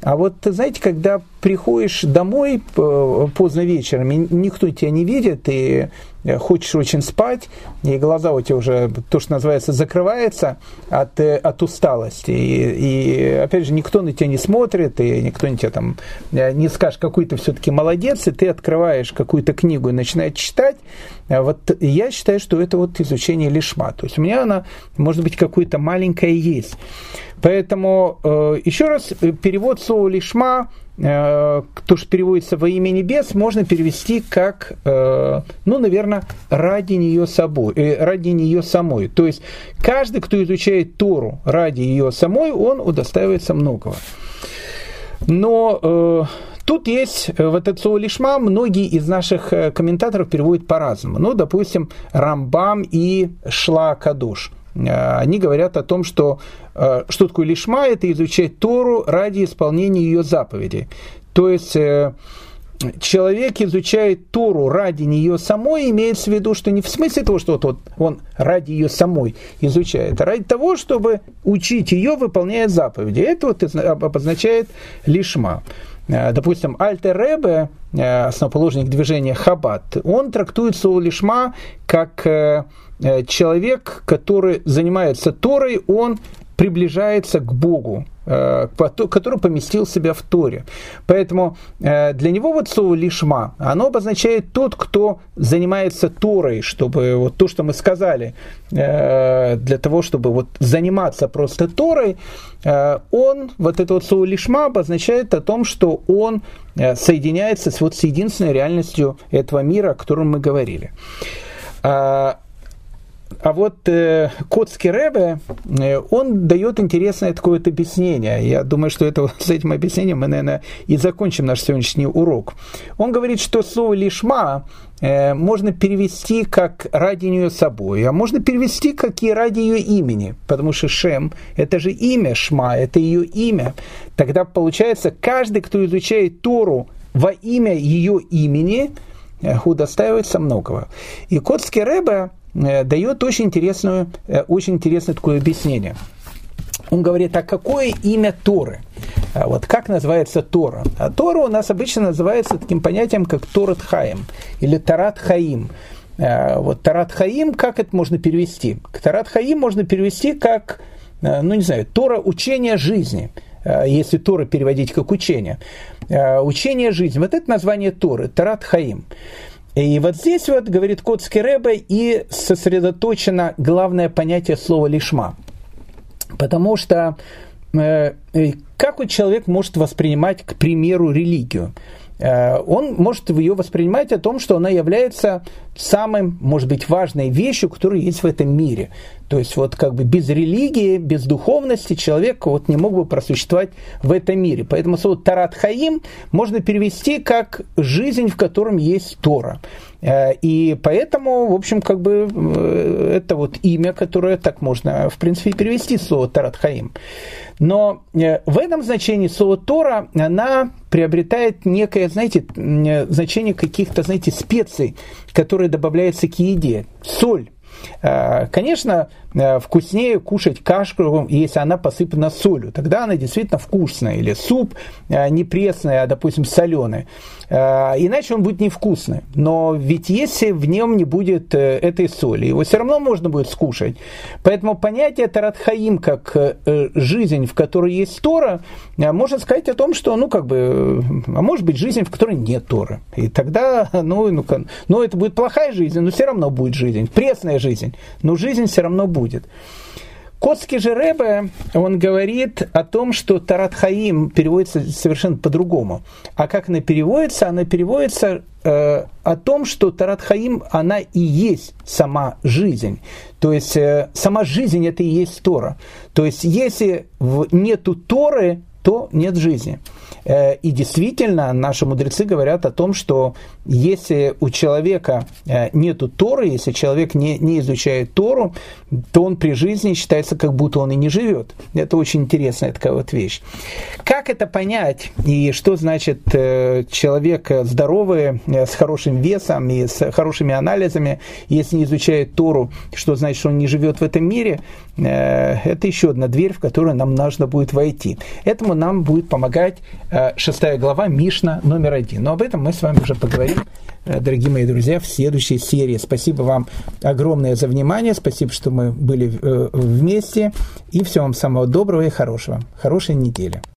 А вот, знаете, когда приходишь домой поздно вечером, и никто тебя не видит, и хочешь очень спать, и глаза у тебя уже, то, что называется, закрывается от, от усталости. И, и, опять же, никто на тебя не смотрит, и никто на тебя там не скажет, какой ты все-таки молодец, и ты открываешь какую-то книгу и начинаешь читать. Вот я считаю, что это вот изучение лишма. То есть у меня она, может быть, какое-то маленькое есть. Поэтому э, еще раз, э, перевод слова лишма, э, то, что переводится во имя небес, можно перевести как, ну, наверное, ради нее, собой, ради нее самой. То есть каждый, кто изучает Тору ради ее самой, он удостаивается многого. Но Тут есть вот это слово лишма, многие из наших комментаторов переводят по-разному. Ну, допустим, Рамбам и Шла Кадуш. Они говорят о том, что Э, что такое лишма? Это изучать Тору ради исполнения ее заповедей. То есть э, человек изучает Тору ради нее самой, имеется в виду, что не в смысле того, что вот, вот он ради ее самой изучает, а ради того, чтобы учить ее, выполняя заповеди. Это вот обозначает лишма. Э, допустим, Альтер Ребе, основоположник движения Хаббат, он трактует слово лишма как человек, который занимается Торой, он приближается к Богу, э, который поместил себя в Торе. Поэтому э, для него вот слово лишма, оно обозначает тот, кто занимается Торой, чтобы вот то, что мы сказали, э, для того, чтобы вот заниматься просто Торой, он, вот это вот слово лишма обозначает о том, что он соединяется с, вот, с единственной реальностью этого мира, о котором мы говорили. А, вот э, Котский Ребе, э, он дает интересное такое объяснение. Я думаю, что это, с этим объяснением мы, наверное, и закончим наш сегодняшний урок. Он говорит, что слово «лишма» э, можно перевести как «ради нее собой», а можно перевести как и «ради ее имени», потому что Шем – это же имя Шма, это ее имя. Тогда получается, каждый, кто изучает Тору во имя ее имени, э, удостаивается многого. И Котский Ребе дает очень, интересную, э, очень интересное такое объяснение. Он говорит, а какое имя Торы? А вот как называется Тора? А Тора у нас обычно называется таким понятием, как Торат Хаим или Тарат Хаим. Э, вот Тарат Хаим, как это можно перевести? Тарат Хаим можно перевести как, ну не знаю, Тора учения жизни если Тора переводить как учение. Учение жизни. Вот это название Торы, Тарат Хаим. И вот здесь вот, говорит Котский Рэбе, и сосредоточено главное понятие слова «лишма». Потому что э, э, как человек может воспринимать, к примеру, религию? он может ее воспринимать о том, что она является самым, может быть, важной вещью, которая есть в этом мире. То есть вот как бы без религии, без духовности человек вот не мог бы просуществовать в этом мире. Поэтому слово Тарат Хаим можно перевести как жизнь, в котором есть Тора. Э, и поэтому, в общем, как бы э, это вот имя, которое так можно, в принципе, перевести слово Тарат Хаим. Но э, в этом значении слово Тора, она приобретает некое, знаете, значение каких-то, знаете, специй, которые добавляются к еде. Соль конечно, э, вкуснее кушать кашку, если она посыпана солью. Тогда она действительно вкусная. Или суп э, не пресный, а, допустим, соленый. Иначе он будет невкусный. Но ведь если в нем не будет этой соли, его все равно можно будет скушать. Поэтому понятие Таратхаим как жизнь, в которой есть Тора, можно сказать о том, что, ну, как бы, а может быть, жизнь, в которой нет Торы. И тогда, ну, ну, ну это будет плохая жизнь, но все равно будет жизнь. Пресная жизнь жизнь, но жизнь все равно будет. Котский же Ребе, он говорит о том, что Тарат Хаим переводится совершенно по-другому. А как она переводится? Она переводится э, о том, что Тарат Хаим, она и есть сама жизнь. То есть э, сама жизнь это и есть Тора. То есть если в, нету Торы, то нет жизни. Э, и действительно, наши мудрецы говорят о том, что если у человека э, нету Торы, если человек не, не изучает Тору, то он при жизни считается, как будто он и не живет. Это очень интересная такая вот вещь. Как это понять и что значит э, человек здоровый, с хорошим весом и с хорошими анализами, если не изучает Тору, что значит, что он не живет в этом мире, это еще одна дверь, в которую нам нужно будет войти. Этому нам будет помогать Э, шестая глава Мишна номер один. Но об этом мы с вами уже поговорим, э, дорогие мои друзья, в следующей серии. Спасибо вам огромное за внимание, спасибо, что мы были э, вместе, и всего вам самого доброго и хорошего. Хорошей недели.